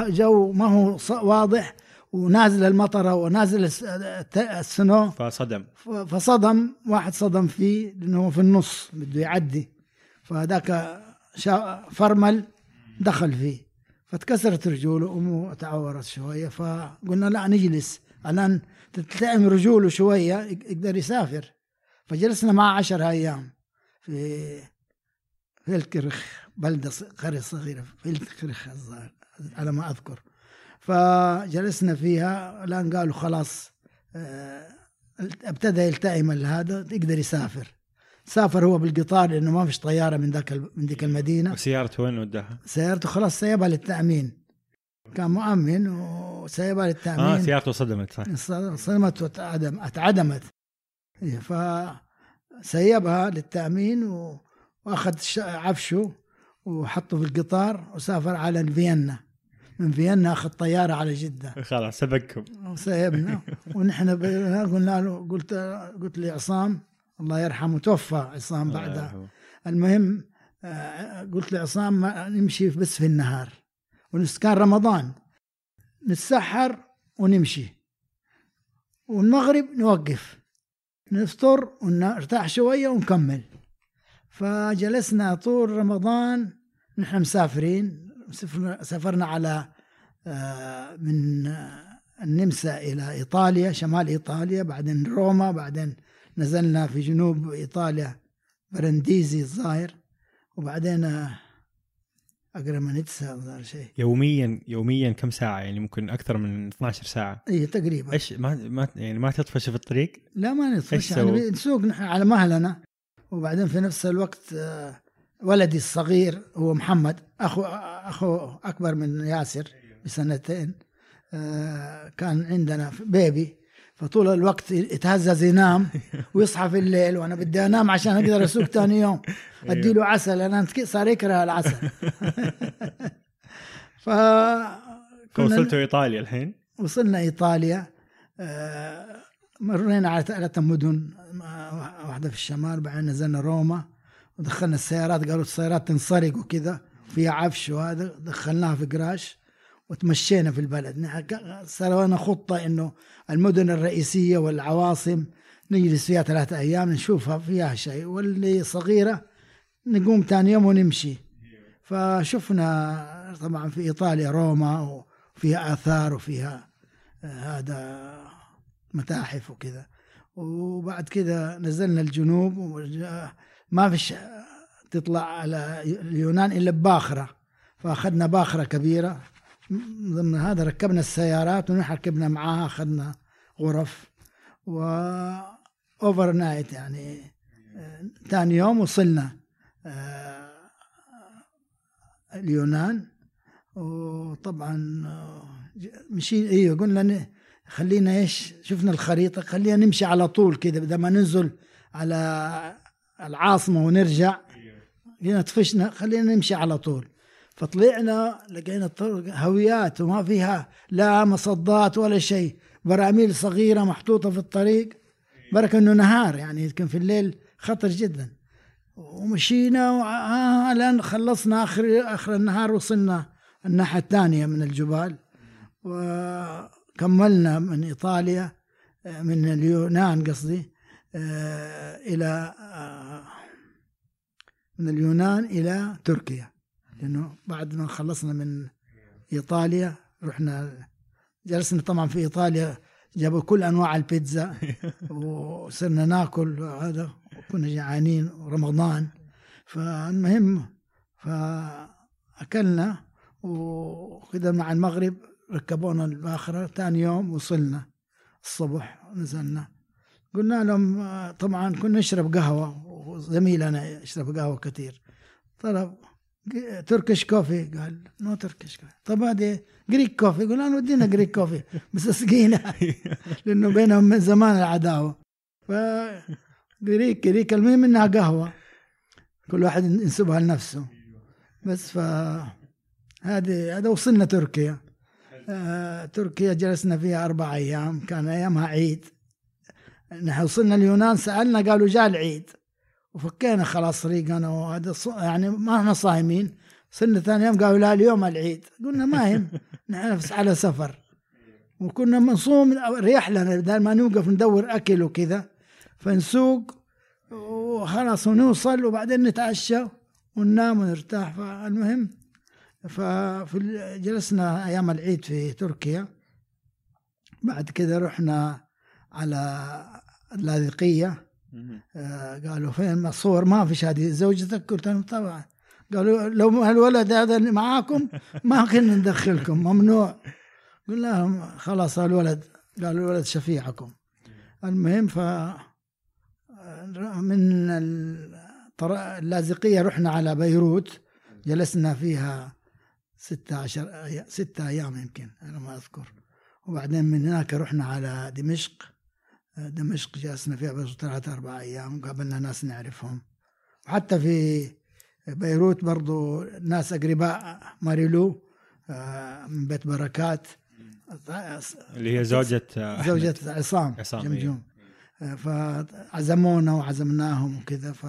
جو ما هو واضح ونازل المطره ونازل السنو. فصدم. فصدم واحد صدم فيه لأنه هو في النص بده يعدي. فذاك شا- فرمل دخل فيه. فتكسرت رجوله أمه تعورت شوية فقلنا لا نجلس. الآن تلتئم رجوله شوية يق- يقدر يسافر. فجلسنا معه عشر أيام في في الكرخ بلدة قرية صغيرة في الكرخ على ما أذكر. فجلسنا فيها الآن قالوا خلاص آه، ابتدى يلتئم هذا يقدر يسافر. سافر هو بالقطار لأنه ما فيش طيارة من ذاك من ذيك المدينة. وسيارته وين وداها؟ سيارته خلاص سيبها للتأمين. كان مؤمن وسيبها للتأمين. آه سيارته صدمت صح. صدمت واتعدم اتعدمت إيه، فسيبها للتأمين و- وأخذ ش- عفشه وحطه في القطار وسافر على فيينا من فيينا أخذ طيارة على جدة. خلاص سبقكم. وسيبنا. ونحن قلنا له قلت قلت لعصام الله يرحمه توفى عصام بعدها. المهم آه، قلت لعصام ما نمشي بس في النهار. ونس كان رمضان. نتسحر ونمشي. والمغرب نوقف. نفطر ونرتاح شوية ونكمل. فجلسنا طول رمضان. نحن مسافرين. سفرنا, سافرنا على آه، من آه، النمسا إلى إيطاليا شمال إيطاليا بعدين روما بعدين نزلنا في جنوب إيطاليا برنديزي الظاهر وبعدين أجرمانيتسا الظاهر شيء. يوميا يوميا كم ساعة؟ يعني ممكن أكثر من 12 ساعة. إي تقريبا. إيش؟ ما ما يعني ما تطفش في الطريق؟ لا ما نطفش؟ يعني نسوق نحن على مهلنا. وبعدين في نفس الوقت ولدي الصغير هو محمد أخو أخو أكبر من ياسر بسنتين آه، كان عندنا بيبي فطول الوقت يتهزز ينام ويصحى في الليل وأنا بدي أنام عشان أقدر أسوق ثاني يوم. ادي له عسل أنا صار يكره العسل. ف فوصلتوا إيطاليا الحين؟ وصلنا إيطاليا. آه، مرينا على ثلاثة مدن واحدة في الشمال بعدين نزلنا روما ودخلنا السيارات قالوا السيارات تنسرق وكذا فيها عفش وهذا دخلناها في قراش. وتمشينا في البلد. سوينا خطة إنه المدن الرئيسية والعواصم نجلس فيها ثلاثة أيام نشوفها فيها شيء واللي صغيرة نقوم ثاني يوم ونمشي. فشفنا طبعا في إيطاليا روما وفيها آثار وفيها آه، هذا متاحف وكذا. وبعد كذا نزلنا الجنوب ما فيش تطلع على اليونان إلا بباخرة. فأخذنا باخرة كبيرة. من ضمن هذا ركبنا السيارات ونحن ركبنا معاها أخذنا غرف و overnight يعني آه، ثاني يوم وصلنا آه، اليونان. وطبعا آه، ج- مشي أيوه قلنا خلينا إيش شفنا الخريطة خلينا نمشي على طول كذا بدل ما ننزل على العاصمة ونرجع. هنا طفشنا خلينا نمشي على طول. فطلعنا لقينا الطرق هويات وما فيها لا مصدات ولا شيء. براميل صغيرة محطوطة في الطريق. بركة إنه نهار يعني يمكن في الليل خطر جدا. ومشينا وآه لأن خلصنا آخر آخر النهار وصلنا الناحية الثانية من الجبال. وكملنا من إيطاليا آه، من اليونان قصدي آه، إلى آه، من اليونان إلى تركيا. لأنه بعد ما خلصنا من إيطاليا رحنا جلسنا طبعا في إيطاليا جابوا كل أنواع البيتزا وصرنا ناكل هذا وكنا جعانين رمضان. فالمهم فأكلنا وكذا مع المغرب ركبونا الباخرة ثاني يوم وصلنا الصبح نزلنا قلنا لهم طبعا كنا نشرب قهوة وزميلنا يشرب قهوة كثير. طلب Turkish coffee قال. no Turkish coffee طب هذه Greek coffee قلنا له ودينا Greek coffee بس أسقينا. لأنه بينهم من زمان العداوة. ف Greek Greek المهم إنها قهوة. كل واحد ينسبها لنفسه. بس ف هذه هذا وصلنا تركيا. آه تركيا جلسنا فيها أربع أيام. كان أيامها عيد. نحن وصلنا اليونان سألنا قالوا جاء العيد. وفكينا خلاص طريقنا وهذا يعني ما إحنا صايمين. صرنا ثاني يوم قالوا لا اليوم العيد. قلنا ما يهم. نحن على سفر. وكنا بنصوم ريح لنا بدل ما نوقف ندور أكل وكذا. فنسوق وخلاص ونوصل وبعدين نتعشى وننام ونرتاح. فالمهم ففي ال- جلسنا أيام العيد في تركيا. بعد كذا رحنا على اللاذقية. قالوا فين الصور؟ ما فيش هذه زوجتك قلت لهم طبعا. قالوا لو الولد هذا معاكم ما كنا ندخلكم. ممنوع. قلنا لهم خلاص الولد قالوا الولد شفيعكم. المهم ف من اللاذقية رحنا على بيروت. جلسنا فيها ستة عشر ستة أيام يمكن أنا ما أذكر. وبعدين من هناك رحنا على دمشق. دمشق جلسنا فيها بس ثلاثة أربع أيام وقابلنا ناس نعرفهم. وحتى في بيروت برضو ناس أقرباء ماريلو آه، من بيت بركات. اللي هي زوجة زوجة عصام, عصام جمجوم. إيه. فعزمونا وعزمناهم وكذا ف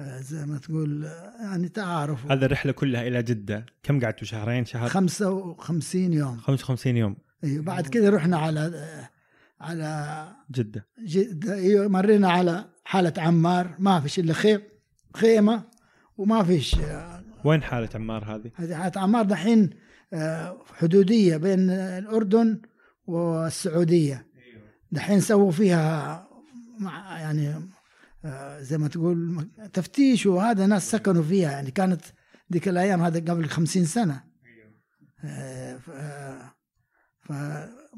زي ما تقول يعني تعارف هذه الرحلة كلها إلى جدة. كم قعدتوا؟ شهرين شهر؟ 55 يوم. 55 يوم. أيوه بعد كذا رحنا على على جدة. جدة أيوه مرينا على حالة عمار ما فيش إلا خيم خيمة وما فيش وين حالة عمار هذه؟ هذه حالة عمار دحين آه، حدودية بين الأردن والسعودية. دحين سووا فيها مع يعني آه، زي ما تقول تفتيش وهذا ناس سكنوا فيها يعني كانت ذيك الأيام هذا قبل خمسين سنة. آه،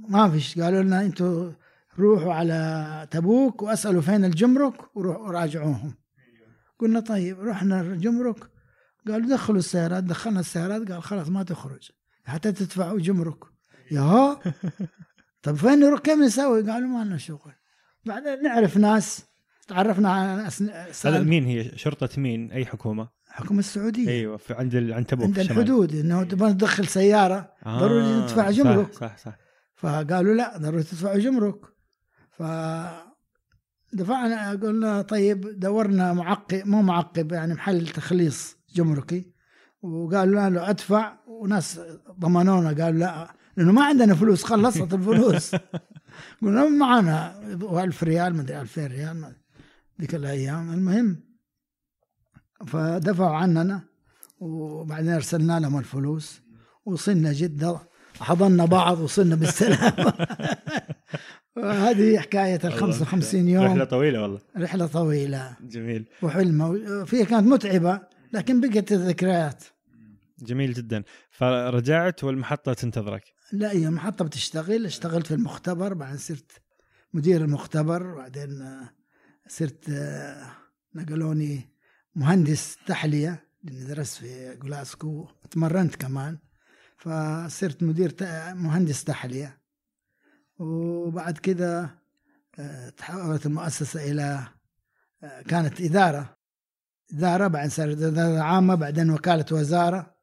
فما فيش. قالوا لنا أنتم روحوا على تبوك واسألوا فين الجمرك وروحوا راجعوهم قلنا طيب رحنا الجمرك. قالوا دخلوا السيارات. دخلنا السيارات. قال خلاص ما تخرج. حتى تدفعوا جمرك. يا طب فين نروح؟ كيف نسوي؟ قالوا ما لنا شغل. بعدين نعرف ناس. تعرفنا على ناس هذا مين هي؟ شرطة مين؟ أي حكومة؟ الحكومة السعودية. أيوه في عند عند تبوك عند الحدود. إنه تبغى تدخل سيارة. آه ضروري تدفع جمرك. صح صح, صح. فقالوا لا ضروري تدفع جمرك. ف دفعنا قلنا طيب دورنا معقب مو معقب يعني محل تخليص جمركي وقالوا له أدفع وناس ضمنونا قالوا لا لأنه ما عندنا فلوس خلصت الفلوس. قلنا معنا 1000 ريال ما أدري 2000 ريال ذيك الأيام. المهم فدفعوا عننا وبعدين أرسلنا لهم الفلوس. وصلنا جدة حضنا بعض وصلنا بالسلامة. هذه حكاية ال 55 يوم. رحلة طويلة والله. رحلة طويلة. جميل. وحلمة. فيها كانت متعبة لكن بقت الذكريات. جميل جدا. فرجعت والمحطة تنتظرك. لا هي المحطه بتشتغل. اشتغلت في المختبر بعدين صرت مدير المختبر بعدين صرت نقلوني مهندس تحلية لأني درست في جلاسكو. تمرنت كمان. فصرت مدير مهندس تحليه وبعد كده تحولت المؤسسة إلى كانت إدارة. إدارة بعدين صارت إدارة عامة بعدين وكالة وزارة.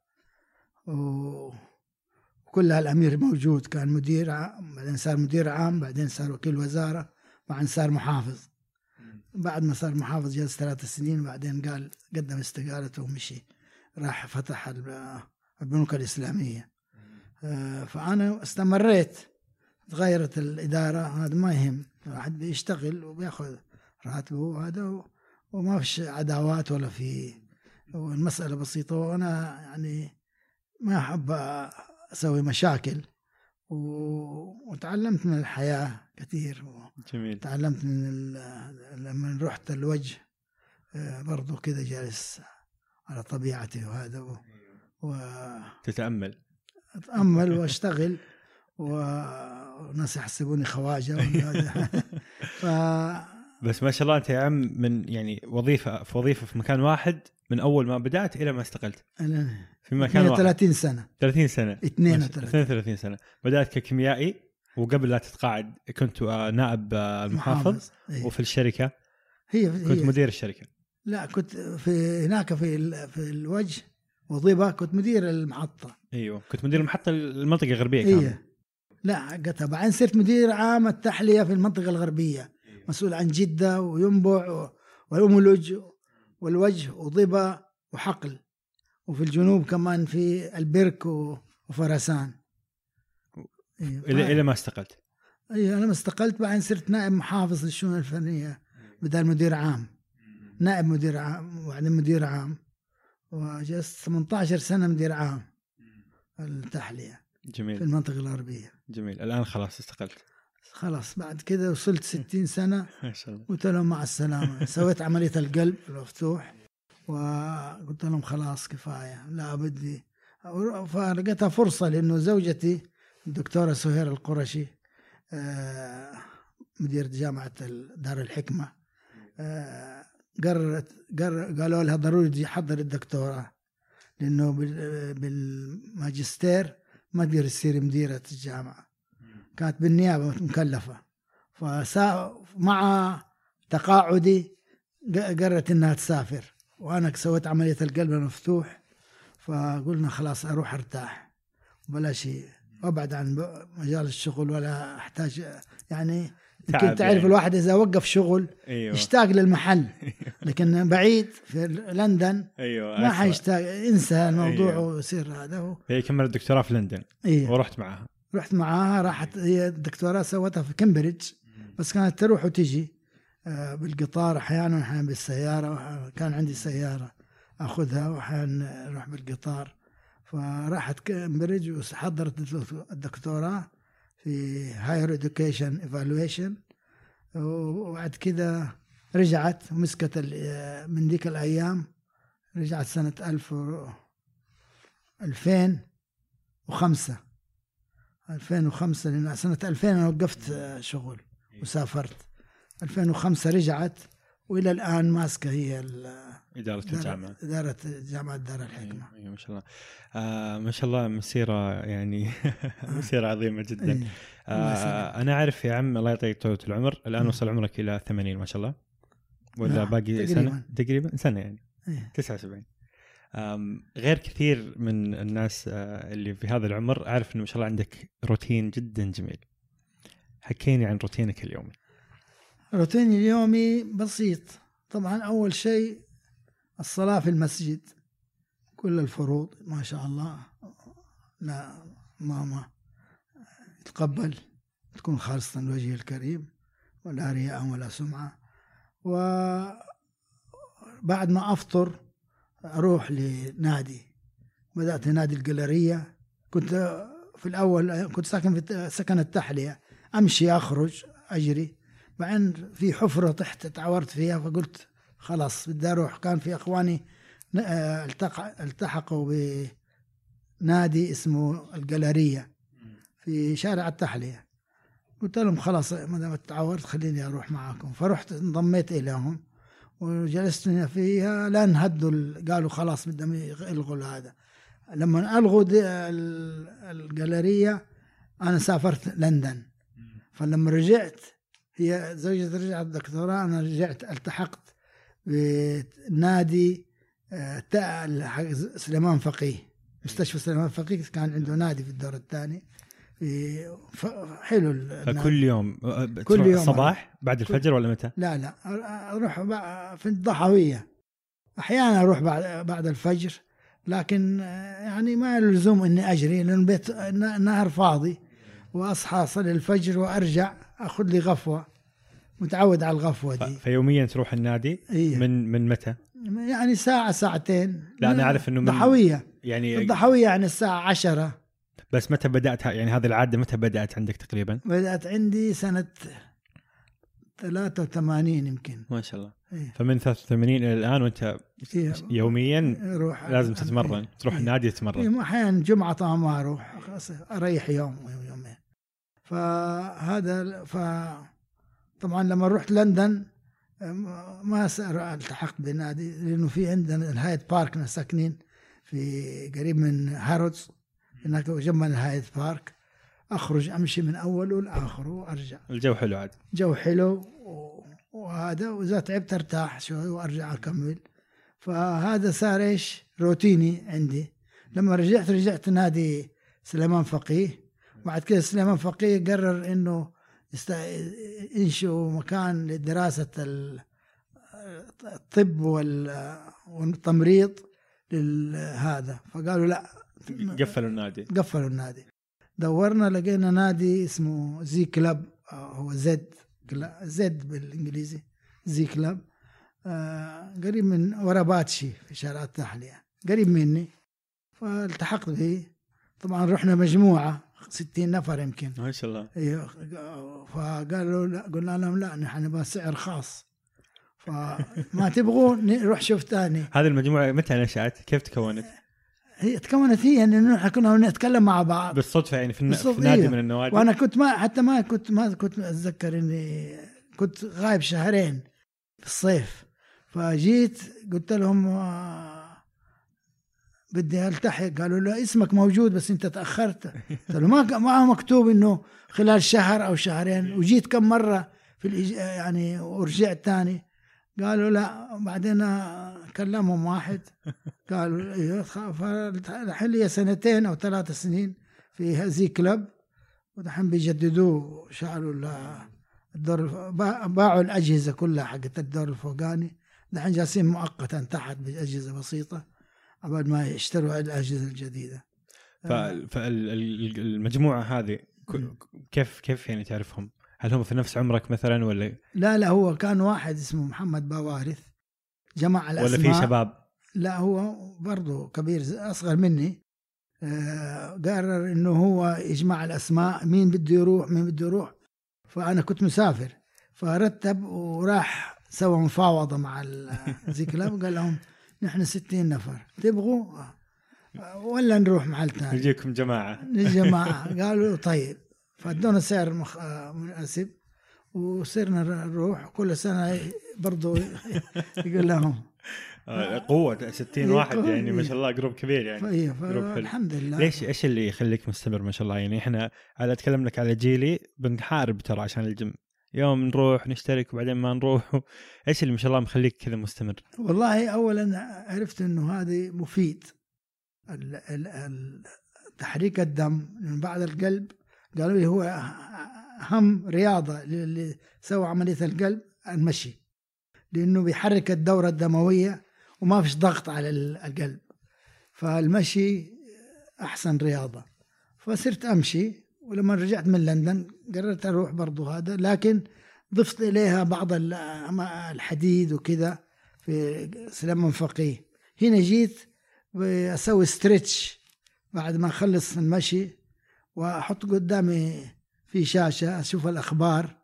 وكلها الامير موجود كان مدير عام بعدين صار مدير عام بعدين صار وكيل وزارة بعدين صار محافظ. بعد ما صار محافظ جلس ثلاث سنين وبعدين قال قدم استقالته ومشي. راح فتح البنوك الإسلامية. آه، فأنا استمريت. تغيرت الإدارة هذا ما يهم. واحد بيشتغل وبياخذ راتبه وهذا وما فيش عداوات ولا في والمسألة بسيطة. وأنا يعني ما أحب أسوي مشاكل. وتعلمت من الحياة كثير. جميل. تعلمت من لما رحت الوجه آه، برضو كذا جالس على طبيعتي وهذا و... و... تتأمل. أتأمل وأشتغل وناس يحسبوني خواجة ف... بس ما شاء الله أنت يا عم من يعني وظيفة في وظيفة في مكان واحد من أول ما بدأت إلى ما استقلت. في مكان واحد. 30 سنة. 30 سنة. 32 32 سنة. بدأت ككيميائي وقبل لا تتقاعد كنت نائب المحافظ إيه. وفي الشركة. هي كنت هي. مدير الشركة. لا كنت في هناك في في الوجه وظيفه كنت مدير المحطة. أيوه كنت مدير المحطة المنطقة الغربية هي كامل لا حقتها بعدين صرت مدير عام التحلية في المنطقة الغربية. مسؤول عن جدة وينبع و- والأملج والوجه وضبا وحقل. وفي الجنوب كمان في البرك وفرسان. إيه، إلى إلى ما استقلت؟ اي أنا ما استقلت. بعدين صرت نائب محافظ للشؤون الفنية بدل مدير عام. نائب مدير عام وبعدين مدير عام. وجلست 18 سنة مدير عام التحليه في جميل المنطقة الغربية. جميل. الآن خلاص استقلت. خلاص بعد كده وصلت ستين سنة ما شاء الله. قلت لهم مع السلامة. سويت عملية القلب المفتوح وقلت لهم خلاص كفاية لا بدي. فلقيتها فرصة لأنه زوجتي الدكتورة سهير القرشي آه، مديرة جامعة دار الحكمة آه، قررت قرر قالوا لها ضروري تجي حضر الدكتوراه بال- بالماجستير ما تقدر تصير مديرة الجامعة. كانت بالنيابة مكلفة. فسا مع تقاعدي قررت إنها تسافر. وأنا سويت عملية القلب المفتوح فقلنا خلاص أروح أرتاح. بلاش وأبعد عن مجال الشغل ولا أحتاج يعني يمكن تعرف يعني. الواحد إذا وقف شغل أيوه. يشتاق للمحل. لكن بعيد في لندن أيوه ما. حيشتاق. انسى الموضوع أيوه. ويصير هذا هو. هي كملت الدكتوراه في لندن. إيه. ورحت معها. رحت معاها راحت. هي الدكتوراه سوتها في كامبريدج. بس كانت تروح وتجي آه، بالقطار أحيانا واحيانا بالسيارة كان عندي سيارة أخذها واحيانا أروح بالقطار. فراحت كامبريدج وحضرت الدكتوراه. في higher education evaluation وبعد كده رجعت ومسكت من ذيك الأيام رجعت سنة 1000 و- 2005 2005 لأن سنة 2000 أنا وقفت شغل وسافرت. 2005 رجعت وإلى الآن ماسكة هي ال- اداره الجامعة. إدارة جامعة دار الحكمة. أيوه ما شاء الله. آه ما شاء الله مسيرة يعني مسيرة عظيمة جدا. إيه. آه أنا أعرف يا عم الله يعطيك طولة العمر. الآن مم. وصل عمرك إلى 80 ما شاء الله. ولا باقي تقريباً. سنة؟ تقريبا. سنة يعني. إيه. 79 آم، غير كثير من الناس آه، اللي في هذا العمر أعرف إنه ما شاء الله عندك روتين جدا جميل. حكيني عن روتينك اليومي. روتيني اليومي بسيط. طبعا أول شيء الصلاة في المسجد. كل الفروض ما شاء الله. لا ماما تقبل تكون خالصة لوجهه الكريم ولا رياء ولا سمعة. وبعد ما أفطر أروح لنادي. بدأت نادي الجاليرية كنت في الأول كنت ساكن في سكن التحلية. أمشي أخرج أجري. بعدين في حفرة تحت تعورت فيها فقلت خلاص بدي أروح. كان في أخواني آه، التق- التحقوا بنادي اسمه الجاليرية في شارع التحلية. قلت لهم خلاص ما دام تعورت خليني أروح معاكم. فرحت انضميت إليهم وجلست فيها لأن هدوا ال- قالوا خلاص بدهم يلغوا هذا. لما ألغوا دي ال- الجاليريه أنا سافرت لندن. فلما رجعت هي زوجتي رجعت دكتوراه أنا رجعت التحقت بنادي آه، تا- حق سليمان فقيه. مستشفى سليمان فقيه كان عنده نادي في الدور الثاني. حلو النادي. فكل يوم كل يوم الصباح بعد الفجر ولا متى؟ لا لا أروح في الضحوية. أحيانا أروح بعد بعد الفجر لكن آه، يعني ما لزوم إني أجري لأن البيت النهر فاضي. وأصحى اصلي الفجر وأرجع أخذ لي غفوة. متعود على الغفوة دي. فيوميا تروح النادي؟ إيه. من من متى؟ يعني ساعة ساعتين. لا، أنا أعرف إنه من- ضحويه يعني الضحوية يعني الساعة عشرة. بس متى بدأت؟ يعني هذه العادة متى بدأت عندك تقريبا؟ بدأت عندي سنة 83 يمكن. ما شاء الله. إيه. فمن 83 إلى الآن وأنت إيه. يوميا روح لازم تتمرن. تروح إيه. النادي إيه، تتمرن أحيانا جمعة طبعا ما أروح أريح يوم أو يومين فهذا ف طبعا لما رحت لندن ما التحقت بنادي لأنه في عندنا الهايد بارك ناس ساكنين في قريب من هارودز هناك جنب الهايد بارك. أخرج أمشي من أوله لآخره وأرجع. الجو حلو عاد. جو حلو وهذا وإذا تعبت أرتاح شوي وأرجع أكمل. فهذا صار إيش؟ روتيني عندي. لما رجعت رجعت نادي سليمان فقيه. بعد كده سليمان فقيه قرر إنه ينشئوا مكان لدراسة ال- الطب وال- والتمريض لهذا فقالوا لا. قفلوا النادي. قفلوا النادي. دورنا لقينا نادي اسمه زي كلاب هو زد زد بالإنجليزي زي كلاب. آه، قريب من ورا باتشي في شارع التحلية قريب مني. فالتحقت به. طبعا رحنا مجموعة. 60 نفر يمكن ما شاء الله أيوه فقالوا لا قلنا لهم لا نحن نبغى سعر خاص فما تبغوا نروح شوف ثاني هذه المجموعة متى نشأت؟ كيف تكونت؟ هي تكونت هي انه نحن كنا نتكلم مع بعض بالصدفة يعني في. بالصدفة، في نادي إيه. من النوادي وأنا كنت ما حتى ما كنت ما كنت أتذكر إني كنت غايب شهرين في الصيف فجيت قلت لهم آه، بدي ألتحق. قالوا لا اسمك موجود بس أنت تأخرت. قلت له ما ما مكتوب إنه خلال شهر أو شهرين. وجيت كم مرة في. يعني ورجعت ثاني قالوا لا بعدين كلمهم واحد. قالوا أيوه فالحين لي سنتين أو ثلاث سنين في هذه كلب. ودحين بيجددوه شعلوا ال- الدور باعوا الأجهزة كلها حقت الدور الفوقاني. دحين جالسين مؤقتا تحت بأجهزة بسيطة. قبل ما يشتروا الأجهزة الجديدة. فالمجموعه هذه كيف كيف يعني تعرفهم؟ هل هم في نفس عمرك مثلا ولا لا لا هو كان واحد اسمه محمد باوارث. جمع الأسماء. ولا في شباب؟ لا هو برضه كبير أصغر مني. آه، قرر إنه هو يجمع الأسماء مين بده يروح مين بده يروح. فأنا كنت مسافر. فرتب وراح سوى مفاوضة مع ال- the club قال لهم نحن 60 نفر. تبغوا؟ ولا نروح محل ثاني؟ يجيكم جماعة. الجماعة قالوا طيب. فادونا سعر مخ... مناسب وصرنا نروح. كل سنة برضو يقول لهم. قوة 60 إيه، واحد قوة. يعني ما شاء الله group كبير يعني. group حلو. فالحمد لله. ليش إيش اللي يخليك مستمر ما شاء الله؟ يعني إحنا على أتكلم لك على جيلي بنحارب ترى عشان الجيم يوم نروح نشترك وبعدين ما نروح. إيش اللي ما شاء الله مخليك كذا مستمر؟ والله أولا عرفت أنه هذا مفيد. ال... ال... تحريك الدم من بعد القلب. قالوا لي هو أهم رياضة اللي سوى عملية القلب المشي لأنه بيحرك الدورة الدموية وما فيش ضغط على ال- القلب. فالمشي أحسن رياضة. فصرت أمشي. ولما رجعت من لندن قررت أروح برضو هذا لكن ضفت إليها بعض ال- الحديد وكذا في سلام فقيه. هنا جيت أسوي ستريتش بعد ما أخلص المشي وأحط قدامي في شاشة أشوف الأخبار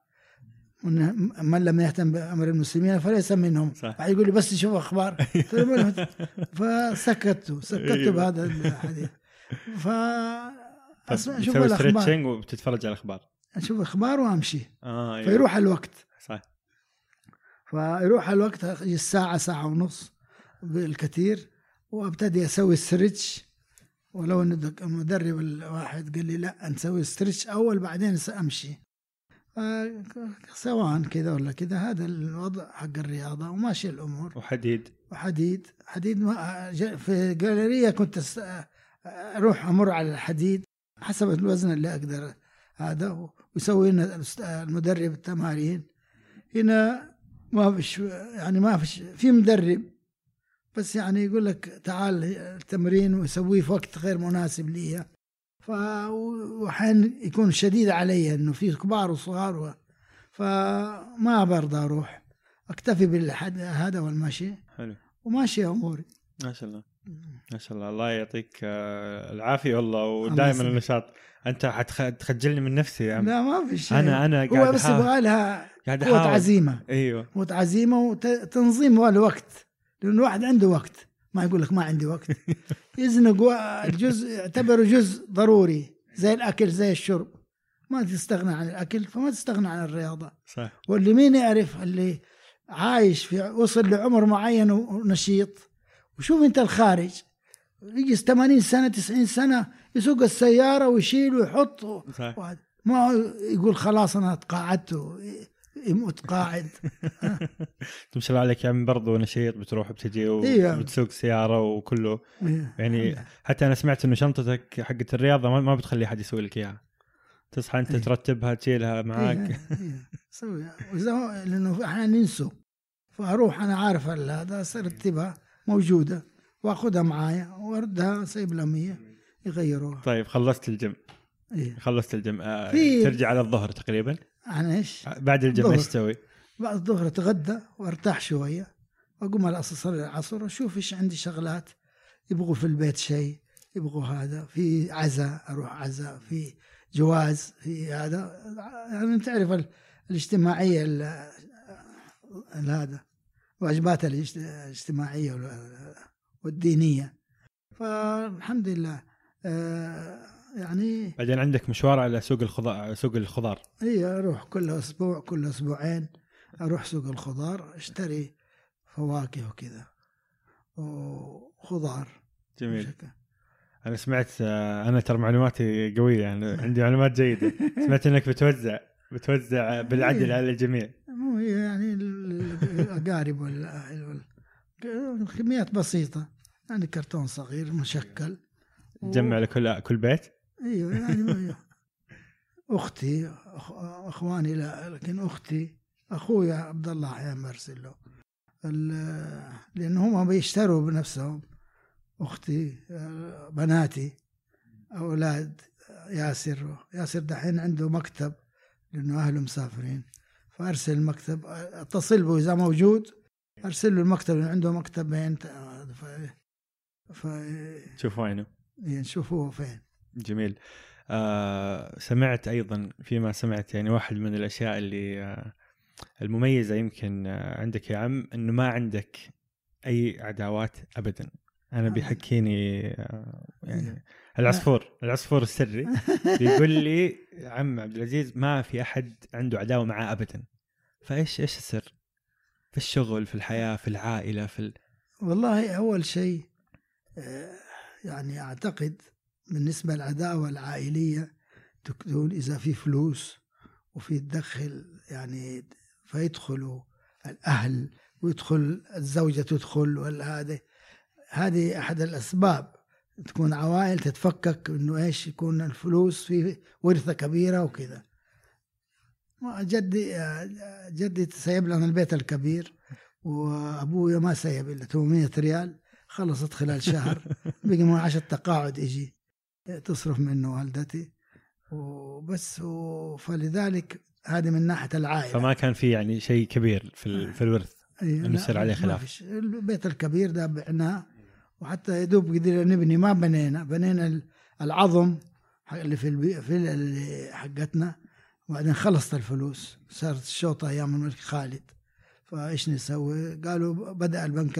من لم يهتم بأمر المسلمين فليس منهم. صح. بعد يقول لي بس له "من- فسكت سكت أيوة. بهذا الحديث. ف أشوف تسوي الأخبار. stretching وبتتفرج على الأخبار. أشوف أخبار وأمشي. آه أيوة. فيروح الوقت. صح فيروح الوقت الساعة ساعة ونص بالكثير وأبتدي أسوي stretch ولو إن المدرب الواحد قال لي لا نسوي stretch أول بعدين سامشي ف- سواء كذا ولا كذا هذا الوضع حق الرياضة وماشي الأمور. وحديد. وحديد. حديد ما في جاليريا كنت أروح أمر على الحديد. حسب الوزن اللي أقدر هذا ويسوي لنا المدرب التمارين. هنا ما فيش يعني ما فيش في مدرب بس يعني يقول لك تعال التمرين ويسويه في وقت غير مناسب لي ف واحيانا يكون شديد علي إنه في كبار وصغار و... فما برضى أروح. أكتفي بالحد هذا والمشي. حلو. وماشي أموري. ما شاء الله. ما شاء الله الله يعطيك آه، العافية والله الله ودائما. النشاط. أنت حتخجلني من نفسي يا عم لا ما في شيء. أنا أنا هو قاعد بس أحاول- يبغى لها أحاول. عزيمة. أيوه. قوة عزيمة وتنظيم الوقت لأن الواحد عنده وقت. ما يقول لك ما عندي وقت. يزنق الجزء يعتبره جزء ضروري زي الأكل زي الشرب. ما تستغنى عن الأكل فما تستغنى عن الرياضة. صح. واللي مين يعرف اللي عايش في وصل لعمر معين ونشيط وشوف انت الخارج. يجي 80 سنة 90 سنة يسوق السيارة ويشيل ويحط. ما يقول خلاص أنا تقاعدت يموت قاعد. الله عليك يا عم برضو نشيط بتروح بتجي إيه. وبتسوق سيارة وكله. يعني حتى أنا سمعت إنه شنطتك حقت الرياضة ما- بتخلي أحد يسوي لك إياها. تصحى أنت إيه. ترتبها تشيلها معاك. إيه، إيه. سوي. وإذا هو- لأنه أحيانا ننسوا فأروح أنا عارف هذا أرتبها. موجودة. واخذها معايا واردها سيب لهم هي يغيروها. طيب خلصت الجيم إيه. خلصت الجيم آه في- ترجع على الظهر تقريبا؟ عن إيش؟ بعد الجيم. إيش تسوي؟ بعد الظهر أتغدى وأرتاح شوية وأقوم على اصلي العصر واشوف إيش عندي شغلات. يبغوا في البيت شيء يبغوا هذا. في عزاء أروح عزاء في جواز في هذا. يعني تعرف ال- الاجتماعية ال- ال- هذا. واجبات الاجت- الاجتماعية وال- والدينية. فالحمد لله آه، يعني بعدين عندك مشوار على سوق الخضار سوق الخضار. هي أروح كل أسبوع كل أسبوعين أروح سوق الخضار أشتري فواكه وكذا وخضار جميل. بشكل. أنا سمعت آه، أنا ترى معلوماتي قوية يعني عندي معلومات جيدة. سمعت إنك بتوزع بتوزع بالعدل على الجميع. مو يعني ال- ال- الأقارب وال- كميات بسيطة. يعني كرتون صغير مشكل. و- تجمع لكل كل بيت؟ إيوه يعني أختي أخواني لا لكن أختي أخويا عبد الله أحيانا برسل له لأن هم بيشتروا بنفسهم. أختي بناتي أولاد ياسر. ياسر دحين عنده مكتب لأنه أهله مسافرين. فارسل المكتب أتصل به إذا موجود أرسل له المكتب لأنه عنده مكتبين ف ف شوف وينه. نشوف هو فين. جميل. آه سمعت أيضا فيما سمعت يعني واحد من الأشياء اللي آه المميزة يمكن آه عندك يا عم إنه ما عندك أي عداوات ابدا. أنا. بيحكيني آه يعني العصفور. العصفور السري. بيقول لي عم عبد العزيز ما في أحد عنده عداوة معاه ابدا. فإيش إيش السر؟ في الشغل في الحياة في العائلة في ال... والله أول شيء آه، يعني أعتقد بالنسبة للعداوة العائلية تكون إذا في فلوس وفي تدخل يعني فيدخلوا الأهل ويدخل الزوجة تدخل والهذا هذه أحد الأسباب. تكون عوائل تتفكك إنه إيش يكون الفلوس في ورثة كبيرة وكذا. جدي آه، جدي سيب لنا البيت الكبير وأبويا ما سيب إلا 800 ريال خلصت خلال شهر بقي من عشان تقاعد يجي تصرف منه والدتي. وبس فلذلك هذه من ناحية العائلة. فما كان في يعني شيء كبير في ال- في الورث إيه، لا، يصير عليه خلاف. البيت الكبير ده بعناه وحتى يدوب قدرنا نبني ما بنينا بنينا ال- العظم اللي في. في اللي حقتنا وبعدين خلصت الفلوس صارت الشوطة أيام الملك خالد فإيش نسوي؟ قالوا بدأ البنك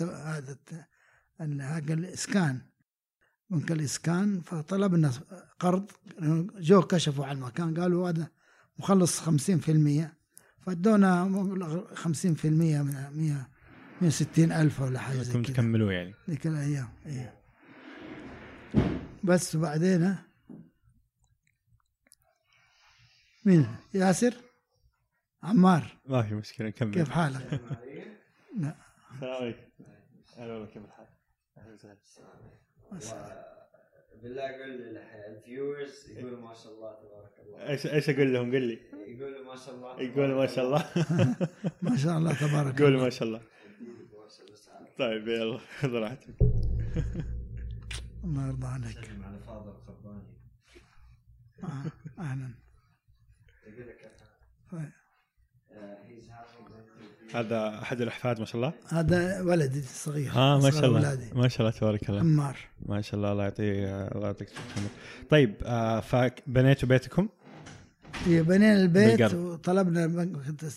هذا حق الإسكان بنك الإسكان فطلبنا قرض جو كشفوا على المكان قالوا هذا مخلص 50% فادونا مبلغ 50% من 100 160 ألف ولا حاجة زي كذا تكملوا يعني. ذيك الأيام إيه. بس وبعدين مين؟ ياسر؟ عمار؟ ما في مشكلة نكمل. كيف حالك؟ لا. السلام عليكم. هلا والله كيف الحال؟ أهلا وسهلا. بالله قول الفيورز يقولوا ما شاء الله تبارك الله. إيش إيش أقول لهم؟ قل لي. يقولوا ما شاء الله يقولوا ما شاء الله. ما شاء الله تبارك قولوا الله. ما شاء الله. طيب يلا خذ راحتك. الله يرضى عليك. سلم على فاضل قرباني. آه، كيف طيب. having هذا أحد الأحفاد ما شاء الله؟ هذا ولدي الصغير. آه ما شاء الله. أولادي. ما شاء الله تبارك الله. عمار. ما شاء الله الله يعطيه الله يعطيك. طيب آه فبنيتوا بيتكم؟ هي بنينا البيت بالقرض. وطلبنا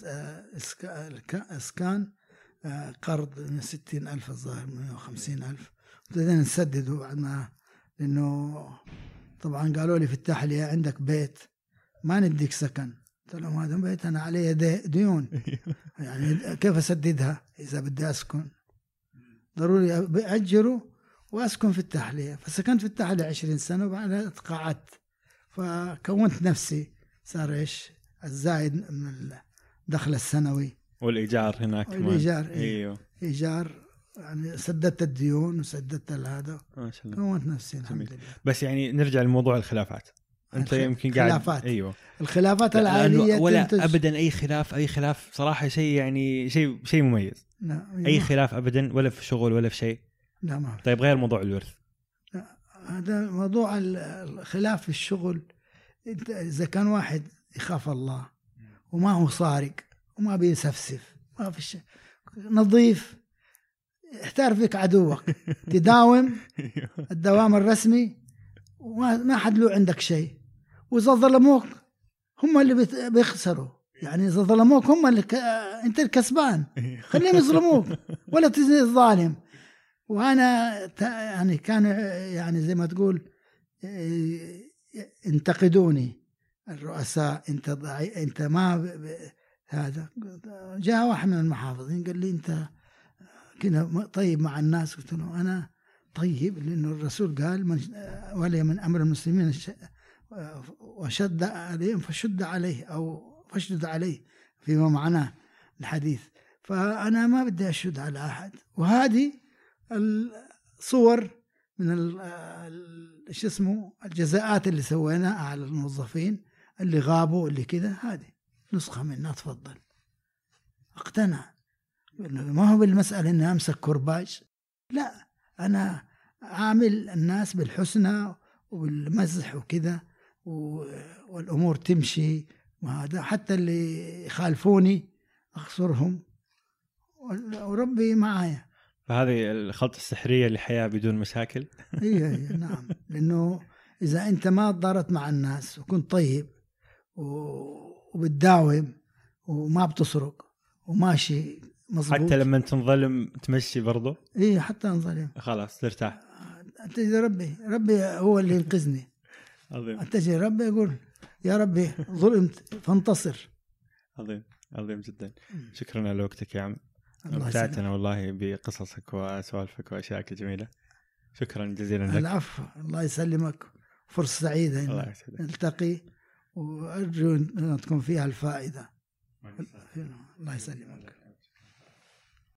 آه، إسكان. آه، قرض من 60 ألف الظاهر 150 ألف. بدينا نسدده بعد ما لأنه طبعا قالوا لي في التحلية عندك بيت ما نديك سكن. قلت لهم هذا بيت أنا علي دي- ديون. يعني كيف أسددها؟ إذا بدي أسكن. ضروري أجره وأسكن في التحلية. فسكنت في التحلية 20 سنة وبعدها تقاعدت فكونت نفسي صار إيش؟ الزايد من الدخل السنوي. والإيجار هناك كمان. والإيجار، إيه. إيوه. إيجار يعني سددت الديون وسددت هذا ما شاء الله. كونت نفسي الحمد. لله. بس يعني نرجع لموضوع الخلافات. أنت يمكن قاعد خلافات. إيوه. الخلافات لأنه العائلية ولا تنتج ابدا أي خلاف أي خلاف صراحة شيء يعني شيء شيء مميز. لا أي ما- خلاف ابدا ولا في شغل ولا في شيء. لا ما في. طيب غير موضوع الورث. هذا موضوع ال- الخلاف في الشغل. إذا كان واحد يخاف الله وما هو سارق وما بيسفسف ما في شيء. نظيف احتار فيك عدوك. تداوم الدوام الرسمي وما ما حد له عندك شيء. وإذا ظلموك هم اللي بيخسروا. يعني إذا ظلموك هم اللي ك... أنت الكسبان. خليهم يظلموك ولا تزني الظالم. وأنا ت- يعني كان يعني زي ما تقول إيه، ينتقدوني. الرؤساء أنت ضعي أنت ما ب... هذا. جاء واحد من المحافظين قال لي أنت كذا طيب مع الناس. قلت له أنا طيب لأنه الرسول قال من ولي من أمر المسلمين وشد عليهم فشد عليه أو فاشدد عليه فيما معناه الحديث. فأنا ما بدي أشد على أحد. وهذه الصور من شو اسمه الجزاءات اللي سويناها على الموظفين اللي غابوا اللي كذا هذه. نسخة منها تفضل. اقتنع. ما هو بالمسألة إني أمسك كرباج لا أنا عامل الناس بالحسنى والمزح وكذا و- والأمور تمشي وهذا. حتى اللي يخالفوني أخسرهم. وال- وربي معايا. فهذه الخلطة السحرية لحياه بدون مشاكل؟ إي إي نعم. لأنه إذا أنت ما تضارت مع الناس وكنت طيب و- وبتداوم وما بتسرق وماشي مظبوط. حتى لما تنظلم تمشي برضو؟ اي حتى انظلم. خلاص ترتاح. أتجي ربي ربي هو اللي ينقذني. عظيم. أتجي ربي يقول يا ربي ظلمت فانتصر. عظيم عظيم جدا. شكرا على وقتك يا عم. ممتعتنا والله بقصصك وسوالفك واشيائك الجميلة. شكرا جزيلا لك. العفو الله يسلمك. فرصة سعيدة. الله يسعدك. نلتقي. وأرجو أن تكون فيها الفائدة. الله يسلمك.